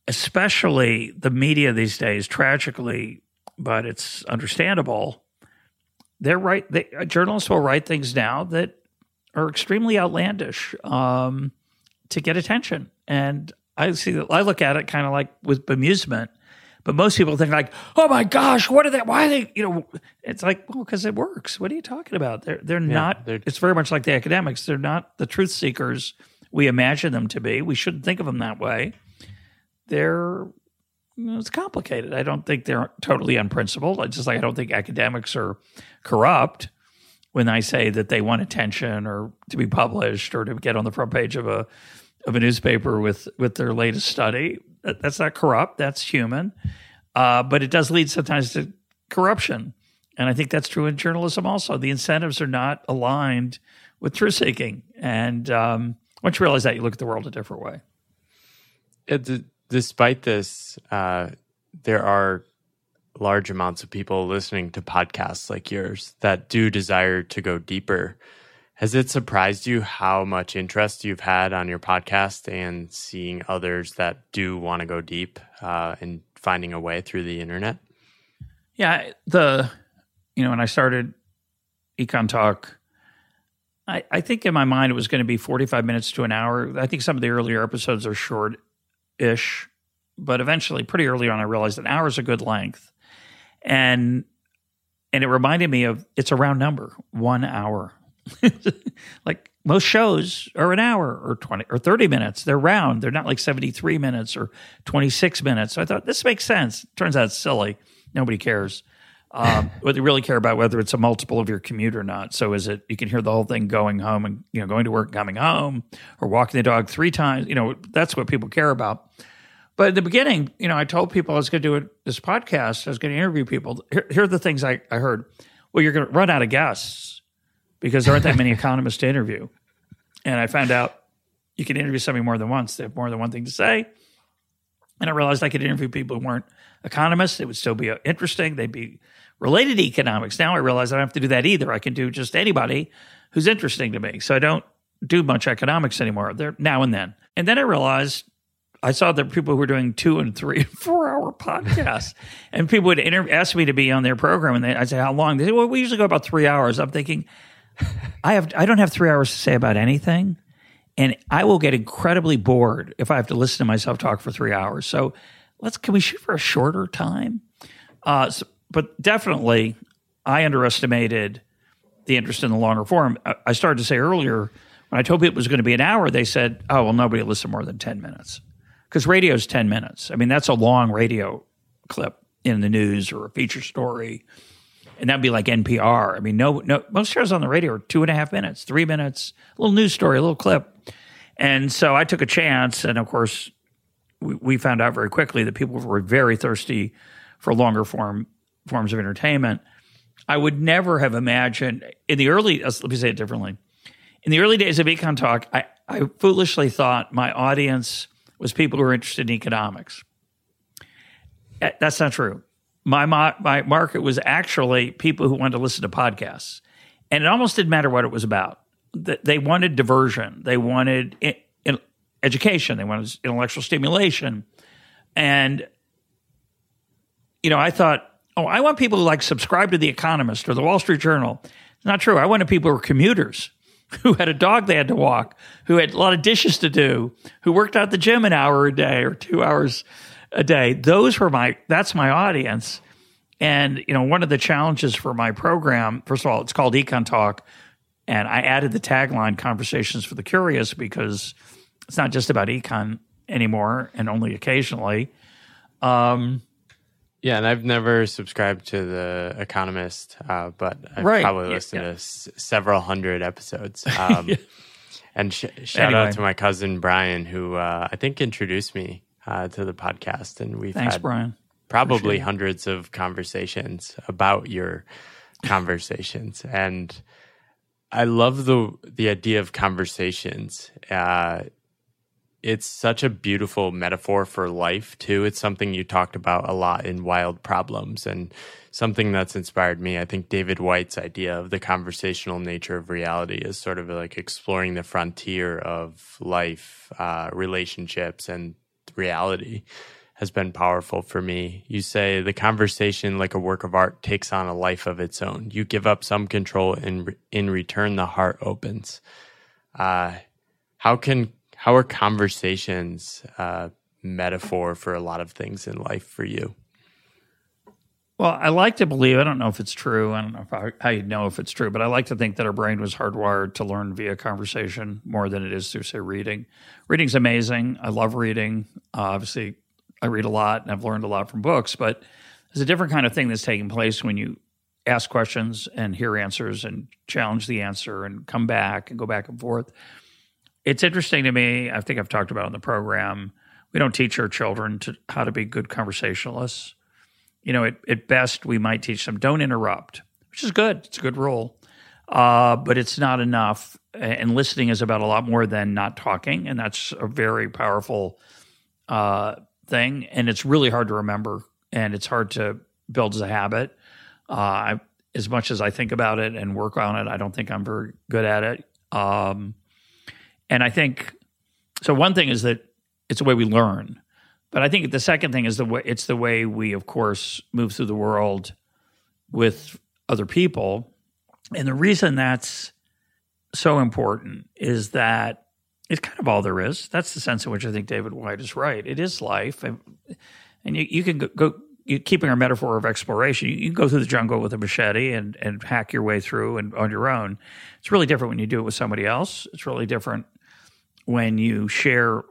especially the media these days, tragically, but it's understandable. They're right. They, journalists will write things now that are extremely outlandish um, to get attention, and I see. I look at it kind of like with bemusement. But most people think like, "Oh my gosh, what are they? Why are they?" You know, it's like, well, because it works. What are you talking about? They're they're not. they're- it's very much like the academics. They're not the truth seekers we imagine them to be. We shouldn't think of them that way they're you know, it's complicated. I don't think they're totally unprincipled. It's just like I don't think academics are corrupt when I say that they want attention or to be published or to get on the front page of a of a newspaper with with their latest study. That, that's not corrupt. That's human. uh, but it does lead sometimes to corruption. And I think that's true in journalism also. The incentives are not aligned with truth seeking. And um, once you realize that, you look at the world a different way. It, despite this, uh, there are large amounts of people listening to podcasts like yours that do desire to go deeper. Has it surprised you how much interest you've had on your podcast and seeing others that do want to go deep uh, and finding a way through the internet? Yeah, the you know when I started Econ Talk, I, I think in my mind it was going to be forty five minutes to an hour. I think some of the earlier episodes are short ish, but eventually, pretty early on, I realized an hour is a good length, and and it reminded me of it's a round number, one hour. [LAUGHS] like most shows are an hour or 20 or 30 minutes. They're round. They're not like 73 minutes or 26 minutes. So I thought this makes sense. Turns out it's silly. Nobody cares. Um, [LAUGHS] what they really care about whether it's a multiple of your commute or not. So is it you can hear the whole thing going home and you know going to work, coming home, or walking the dog three times. You know that's what people care about. But in the beginning, you know, I told people I was going to do this podcast. I was going to interview people. Here, here are the things I, I heard. Well, you're going to run out of guests because there aren't that many economists to interview. And I found out you can interview somebody more than once. They have more than one thing to say. And I realized I could interview people who weren't economists. It would still be uh, interesting. They'd be related to economics. Now I realize I don't have to do that either. I can do just anybody who's interesting to me. So I don't do much economics anymore. They're now and then. And then I realized I saw that people who were doing two and three [LAUGHS] and four hour podcasts, and people would inter- ask me to be on their program, and they, I say, "How long?" They say, "Well, we usually go about three hours." I'm thinking, I have I don't have three hours to say about anything, and I will get incredibly bored if I have to listen to myself talk for three hours. So let's can we shoot for a shorter time? Uh, so, but definitely, I underestimated the interest in the longer form. I, started to say earlier when I told people it was going to be an hour, they said, "Oh, well, nobody will listen more than ten minutes." because radio is 10 minutes. I mean, that's a long radio clip in the news or a feature story. And that'd be like NPR. I mean, no, no, most shows on the radio are two and a half minutes, three minutes, a little news story, a little clip. And so I took a chance. And of course, we, we found out very quickly that people were very thirsty for longer form forms of entertainment. I would never have imagined in the early, let me say it differently. In the early days of Econ Talk, I, I foolishly thought my audience was people who were interested in economics. Eh, that's not true. My, my market was actually people who wanted to listen to podcasts. And it almost didn't matter what it was about. They wanted diversion, they wanted education, they wanted intellectual stimulation. And, you know, I thought, oh, I want people who like subscribe to The Economist or The Wall Street Journal. It's not true. I wanted people who were commuters [LAUGHS] who had a dog they had to walk, who had a lot of dishes to do, who worked out the gym an hour a day or two hours a day. Those were my, that's my audience. And, you know, one of the challenges for my program, first of all, it's called Econ Talk. And I added the tagline Conversations for the Curious because it's not just about econ anymore and only occasionally. Um, yeah, and I've never subscribed to the Economist, uh, but I've right. probably listened yeah. to s- several hundred episodes. [LAUGHS] Um, yeah. And sh- shout anyway. out to my cousin Brian, who uh, I think introduced me uh, to the podcast, and we've Thanks, had Brian. probably hundreds of conversations about your [LAUGHS] conversations, and I love the the idea of conversations. Uh, it's such a beautiful metaphor for life too. It's something you talked about a lot in Wild Problems and something that's inspired me. I think David Whyte's idea of the conversational nature of reality is sort of like exploring the frontier of life, uh, relationships, and reality has been powerful for me. You say the conversation, like a work of art, takes on a life of its own. You give up some control, and in return, the heart opens. Uh, how can how are conversations uh, metaphor for a lot of things in life for you? Well, I like to believe, I don't know if it's true. I don't know I, how you know if it's true, but I like to think that our brain was hardwired to learn via conversation more than it is through, say, reading. Reading's amazing. I love reading. Uh, obviously, I read a lot and I've learned a lot from books, but there's a different kind of thing that's taking place when you ask questions and hear answers and challenge the answer and come back and go back and forth it's interesting to me. I think I've talked about on the program. We don't teach our children to how to be good conversationalists. You know, at, at best, we might teach them don't interrupt, which is good. It's a good rule. Uh, but it's not enough. And listening is about a lot more than not talking. And that's a very powerful uh, thing. And it's really hard to remember and it's hard to build as a habit. Uh, I, as much as I think about it and work on it, I don't think I'm very good at it. Um, and I think so. One thing is that it's the way we learn, but I think the second thing is the way it's the way we, of course, move through the world with other people. And the reason that's so important is that it's kind of all there is. That's the sense in which I think David Whyte is right. It is life, and, and you, you can go, go you, keeping our metaphor of exploration. You, you, can go through the jungle with a machete and and hack your way through and on your own. It's really different when you do it with somebody else. It's really different when you share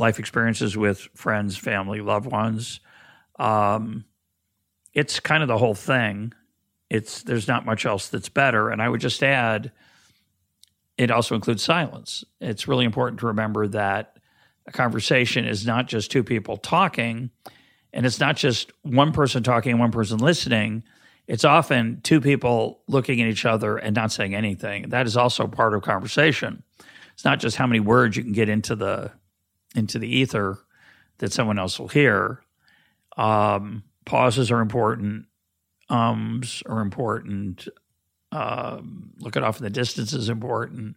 life experiences with friends, family, loved ones. Um, it's kind of the whole thing. It's there's not much else that's better. And I would just add it also includes silence. It's really important to remember that a conversation is not just two people talking, and it's not just one person talking and one person listening. It's often two people looking at each other and not saying anything. That is also part of conversation. It's not just how many words you can get into the into the ether that someone else will hear. Um, pauses are important. Ums are important. Um, looking off in the distance is important,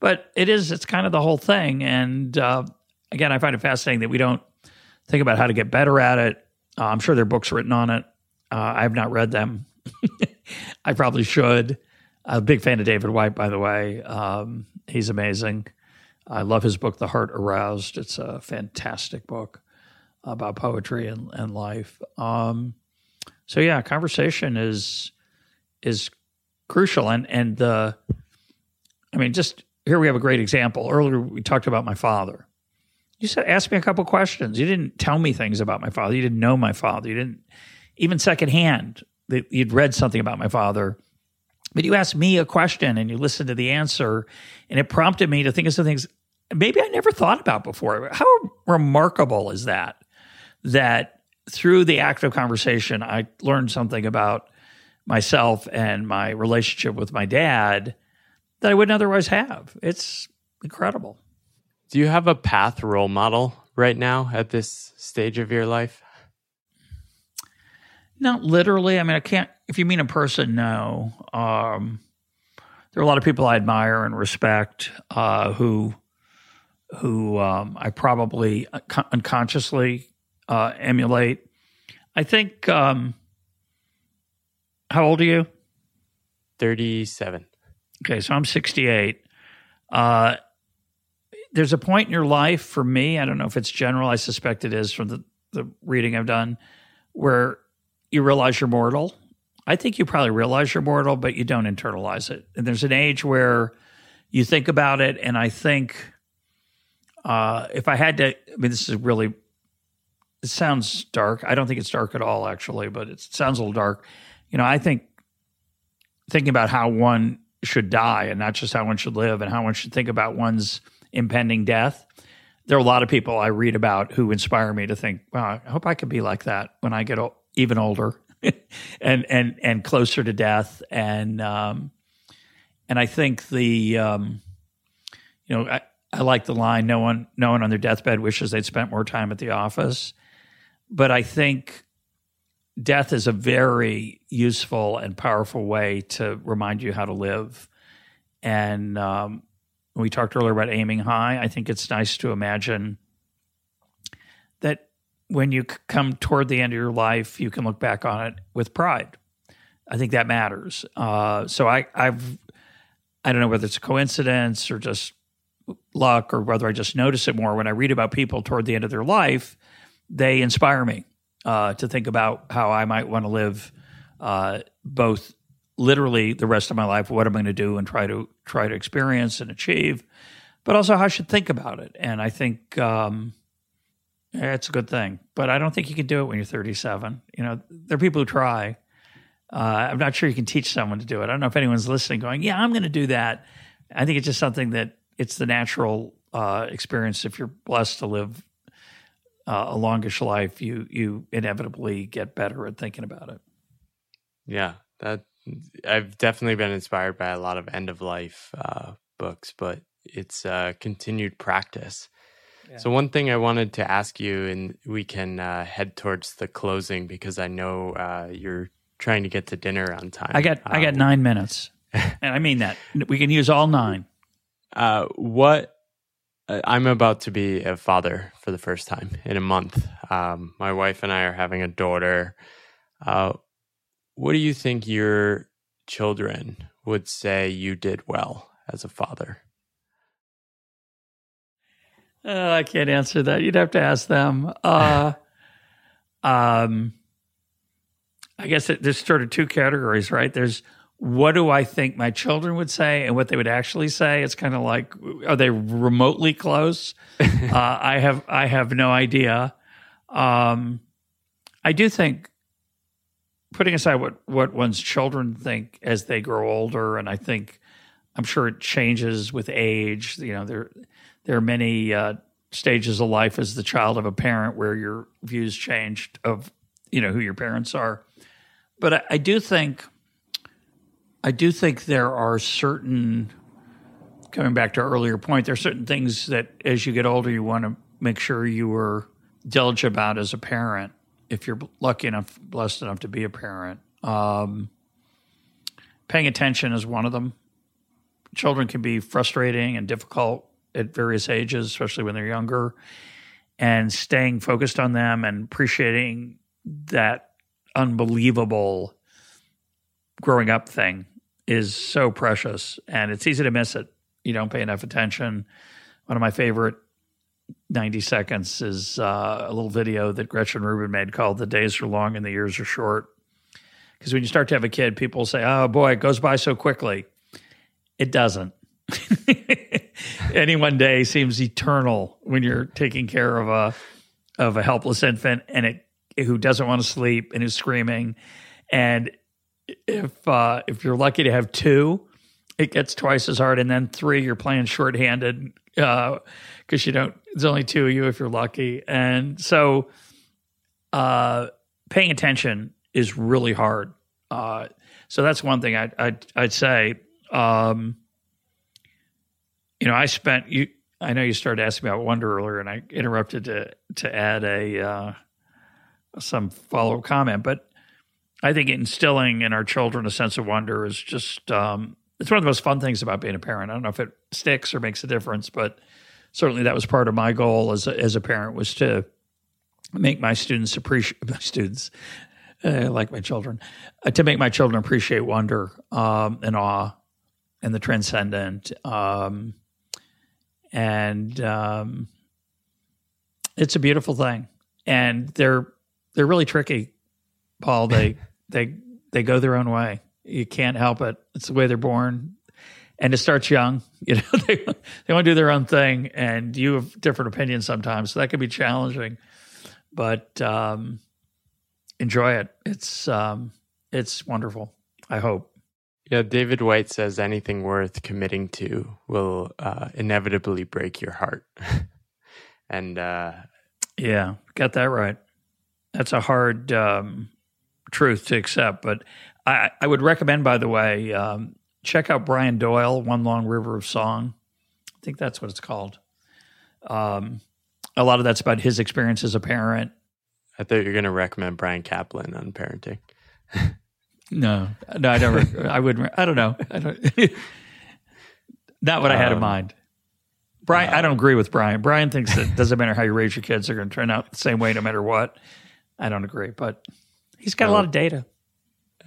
but it is it's kind of the whole thing. And uh, again, I find it fascinating that we don't think about how to get better at it. Uh, I'm sure there are books written on it. Uh, I have not read them. [LAUGHS] I probably should. I'm a big fan of David Whyte, by the way. Um, he's amazing. I love his book, The Heart Aroused. It's a fantastic book about poetry and, and life. Um, so yeah, conversation is is crucial. And and the, I mean, just here we have a great example. Earlier we talked about my father. You said ask me a couple questions. You didn't tell me things about my father. You didn't know my father. You didn't even secondhand. You'd read something about my father, but you asked me a question and you listened to the answer, and it prompted me to think of some things maybe I never thought about before. How remarkable is that? That through the act of conversation, I learned something about myself and my relationship with my dad that I wouldn't otherwise have. It's incredible. Do you have a path role model right now at this stage of your life? Not literally. I mean, I can't, if you mean a person, no. Um, there are a lot of people I admire and respect uh, who who um, I probably unconsciously uh, emulate. I think um, how old are you? 37. Okay, so I'm 68. Uh, there's a point in your life for me, I don't know if it's general, I suspect it is from the, the reading I've done, where you realize you're mortal. I think you probably realize you're mortal, but you don't internalize it. And there's an age where you think about it, and I think uh, if I had to, I mean, this is really, it sounds dark. I don't think it's dark at all, actually, but it sounds a little dark you know, I think thinking about how one should die and not just how one should live and how one should think about one's impending death. There are a lot of people I read about who inspire me to think, wow, I hope I could be like that when I get o- even older [LAUGHS] and and and closer to death and um and I think the um you know I, I like the line no one no one on their deathbed wishes they'd spent more time at the office but I think death is a very useful and powerful way to remind you how to live. And um, we talked earlier about aiming high. I think it's nice to imagine that when you come toward the end of your life, you can look back on it with pride. I think that matters. Uh, so I, I've, I don't know whether it's a coincidence or just luck or whether I just notice it more when I read about people toward the end of their life. They inspire me uh, to think about how I might want to live uh, both literally the rest of my life. What I'm going to do and try to try to experience and achieve, but also how I should think about it. And I think um, it's a good thing, but I don't think you can do it when you're 37. You know, there are people who try. Uh, I'm not sure you can teach someone to do it. I don't know if anyone's listening going, yeah, I'm going to do that. I think it's just something that it's the natural uh, experience if you're blessed to live uh, a longish life, you you inevitably get better at thinking about it. Yeah, that I've definitely been inspired by a lot of end of life uh, books, but it's uh, continued practice. Yeah. So one thing I wanted to ask you, and we can uh, head towards the closing because I know uh, you're trying to get to dinner on time. I got um, I got um, nine minutes, [LAUGHS] and I mean that we can use all nine. Uh, what uh, I'm about to be a father for the first time in a month. Um, my wife and I are having a daughter. Uh, what do you think your children would say you did well as a father? Uh, I can't answer that. You'd have to ask them. Uh, [LAUGHS] um, I guess it, there's sort of two categories, right? There's what do I think my children would say and what they would actually say. It's kind of like, are they remotely close? [LAUGHS] uh, I have I have no idea. Um, I do think, putting aside what what one's children think as they grow older, and I think I'm sure it changes with age. You know, there there are many uh, stages of life as the child of a parent where your views changed of you know who your parents are. But I, I do think I do think there are certain, coming back to our earlier point, there are certain things that as you get older, you want to make sure you were diligent about as a parent. If you're lucky enough, blessed enough to be a parent, um, paying attention is one of them. Children can be frustrating and difficult at various ages, especially when they're younger, and staying focused on them and appreciating that unbelievable growing up thing is so precious and it's easy to miss it. You don't pay enough attention. One of my favorite 90 seconds is uh, a little video that Gretchen Rubin made called The Days Are Long and the Years Are Short. Because when you start to have a kid, people say, oh boy, it goes by so quickly. It doesn't. [LAUGHS] Any one day seems eternal when you're taking care of a of a helpless infant and it who doesn't want to sleep and is screaming and if uh, if you're lucky to have two, it gets twice as hard, and then three, you're playing shorthanded because uh, you don't. There's only two of you if you're lucky, and so uh, paying attention is really hard. Uh, so that's one thing I'd I'd, I'd say. Um, you know, I spent you. I know you started asking about wonder earlier, and I interrupted to to add a uh, some follow up comment, but I think instilling in our children a sense of wonder is just um, it's one of the most fun things about being a parent. I don't know if it sticks or makes a difference, but certainly that was part of my goal as a, as a parent was to make my students appreciate [LAUGHS] my students uh, like my children uh, to make my children appreciate wonder um, and awe and the transcendent um, and um, it's a beautiful thing and they're they're really tricky paul they they they go their own way. You can't help it. It's the way they're born. And it starts young. [LAUGHS] You know, they they want to do their own thing, and you have different opinions sometimes. So that can be challenging. But um, enjoy it. It's um, it's wonderful. I hope. Yeah, David Whyte says anything worth committing to will uh, inevitably break your heart. [LAUGHS] and uh, yeah, got that right. That's a hard um, truth to accept. But I, I would recommend, by the way, um, check out Brian Doyle, One Long River of Song. I think that's what it's called. Um, a lot of that's about his experience as a parent. I thought you were going to recommend Bryan Caplan on parenting. [LAUGHS] no, no, I never. I wouldn't. I don't know. I don't, [LAUGHS] not what um, I had in um, mind. Bryan, uh, I don't agree with Bryan. Bryan thinks that it doesn't matter how you raise your kids; they're going to turn out the same way no matter what. I don't agree, but He's got a lot of data.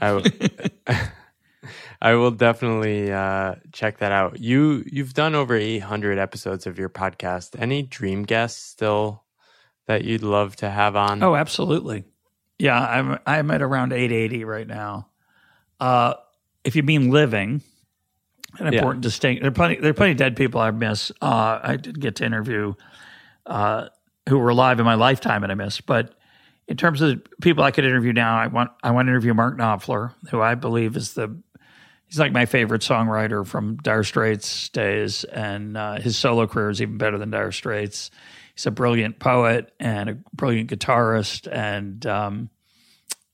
I, w- [LAUGHS] I will definitely uh, check that out. You you've done over 800 episodes of your podcast. Any dream guests still that you'd love to have on? Oh, absolutely. Yeah, I'm I'm at around 880 right now. Uh, if you mean living, an important yeah. distinct. There are plenty. There are plenty of dead people I miss. Uh, I didn't get to interview uh, who were alive in my lifetime, and I miss. But in terms of people I could interview now, I want I want to interview Mark Knopfler, who I believe is the he's like my favorite songwriter from Dire Straits days, and uh, his solo career is even better than Dire Straits. he's a brilliant poet and a brilliant guitarist. And um,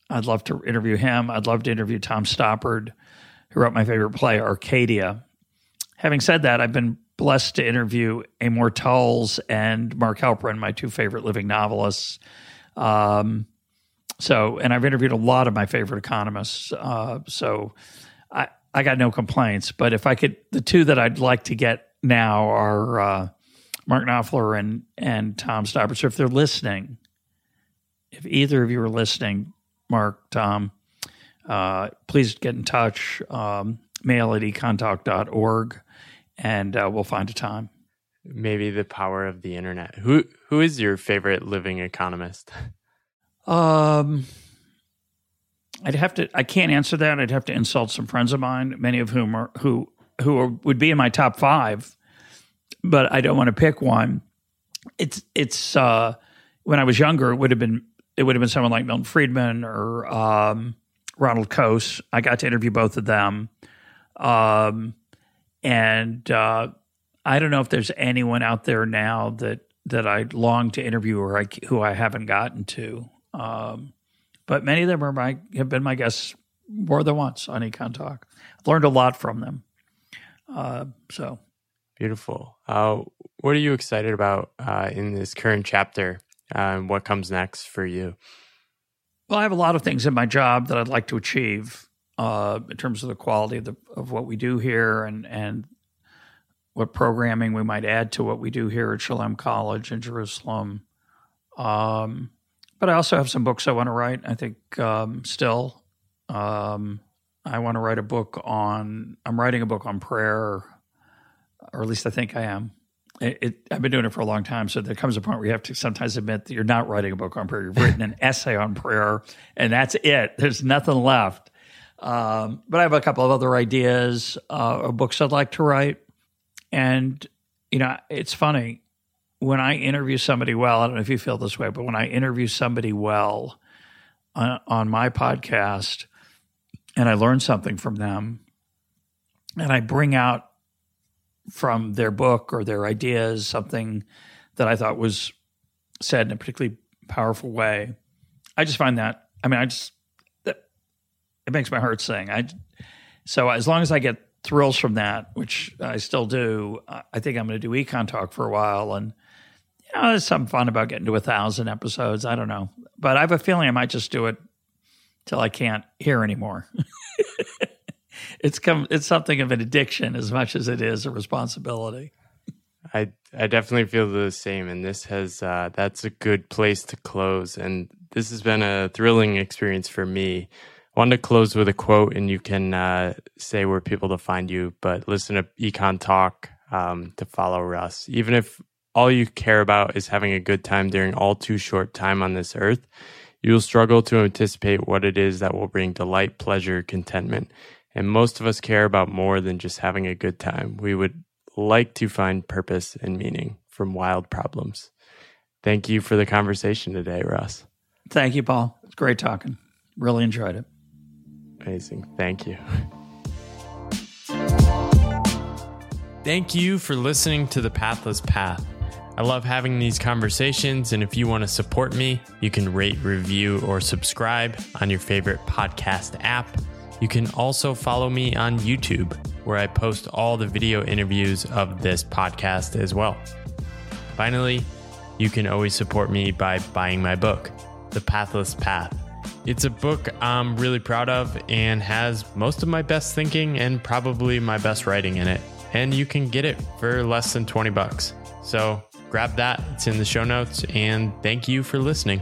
I'd love to interview him. I'd love to interview Tom Stoppard, who wrote my favorite play, Arcadia. Having said that, I've been blessed to interview Amor Towles and Mark Helprin, my two favorite living novelists. Um, so, and I've interviewed a lot of my favorite economists. Uh, so, I I got no complaints. But if I could, the two that I'd like to get now are uh, Mark Knopfler and and Tom Stoppard. So, if they're listening, if either of you are listening, Mark, Tom, uh, please get in touch. Um, mail at econtalk.org and uh, we'll find a time. Maybe the power of the internet. Who who is your favorite living economist? Um, I'd have to. I can't answer that. I'd have to insult some friends of mine, many of whom are who who are, would be in my top five, but I don't want to pick one. It's it's uh, when I was younger, it would have been it would have been someone like Milton Friedman or um, Ronald Coase. I got to interview both of them. Um, and uh, I don't know if there's anyone out there now that that I long to interview or I, who I haven't gotten to. Um, but many of them are my have been my guests more than once on Econ Talk. I've learned a lot from them. Uh, so beautiful. Uh, what are you excited about uh, in this current chapter? and what comes next for you? Well, I have a lot of things in my job that I'd like to achieve uh, in terms of the quality of, the, of what we do here and, and what programming we might add to what we do here at Shalem College in Jerusalem. Um, but I also have some books I want to write. I think um, still, um, I want to write a book on. I'm writing a book on prayer, or at least I think I am. It, it, I've been doing it for a long time, so there comes a point where you have to sometimes admit that you're not writing a book on prayer. You've [LAUGHS] written an essay on prayer, and that's it. There's nothing left. Um, but I have a couple of other ideas uh, or books I'd like to write. And, you know, it's funny when I interview somebody well, I don't know if you feel this way, but when I interview somebody well on, on my podcast and I learn something from them and I bring out from their book or their ideas something that I thought was said in a particularly powerful way, I just find that, I mean, I just, it makes my heart sing. I so as long as I get thrills from that, which I still do, I think I'm going to do econ talk for a while, and you know, there's something fun about getting to a thousand episodes. I don't know, but I have a feeling I might just do it till I can't hear anymore. [LAUGHS] it's come it's something of an addiction as much as it is a responsibility. I I definitely feel the same, and this has uh, that's a good place to close. And this has been a thrilling experience for me wanted to close with a quote, and you can uh, say where people to find you. But listen to Econ Talk um, to follow Russ. Even if all you care about is having a good time during all too short time on this earth, you will struggle to anticipate what it is that will bring delight, pleasure, contentment. And most of us care about more than just having a good time. We would like to find purpose and meaning from wild problems. Thank you for the conversation today, Russ. Thank you, Paul. It's great talking. Really enjoyed it. Amazing. Thank you. Thank you for listening to The Pathless Path. I love having these conversations, and if you want to support me, you can rate, review, or subscribe on your favorite podcast app. You can also follow me on YouTube, where I post all the video interviews of this podcast as well. Finally, you can always support me by buying my book, The Pathless Path it's a book I'm really proud of and has most of my best thinking and probably my best writing in it. And you can get it for less than 20 bucks. So grab that, it's in the show notes, and thank you for listening.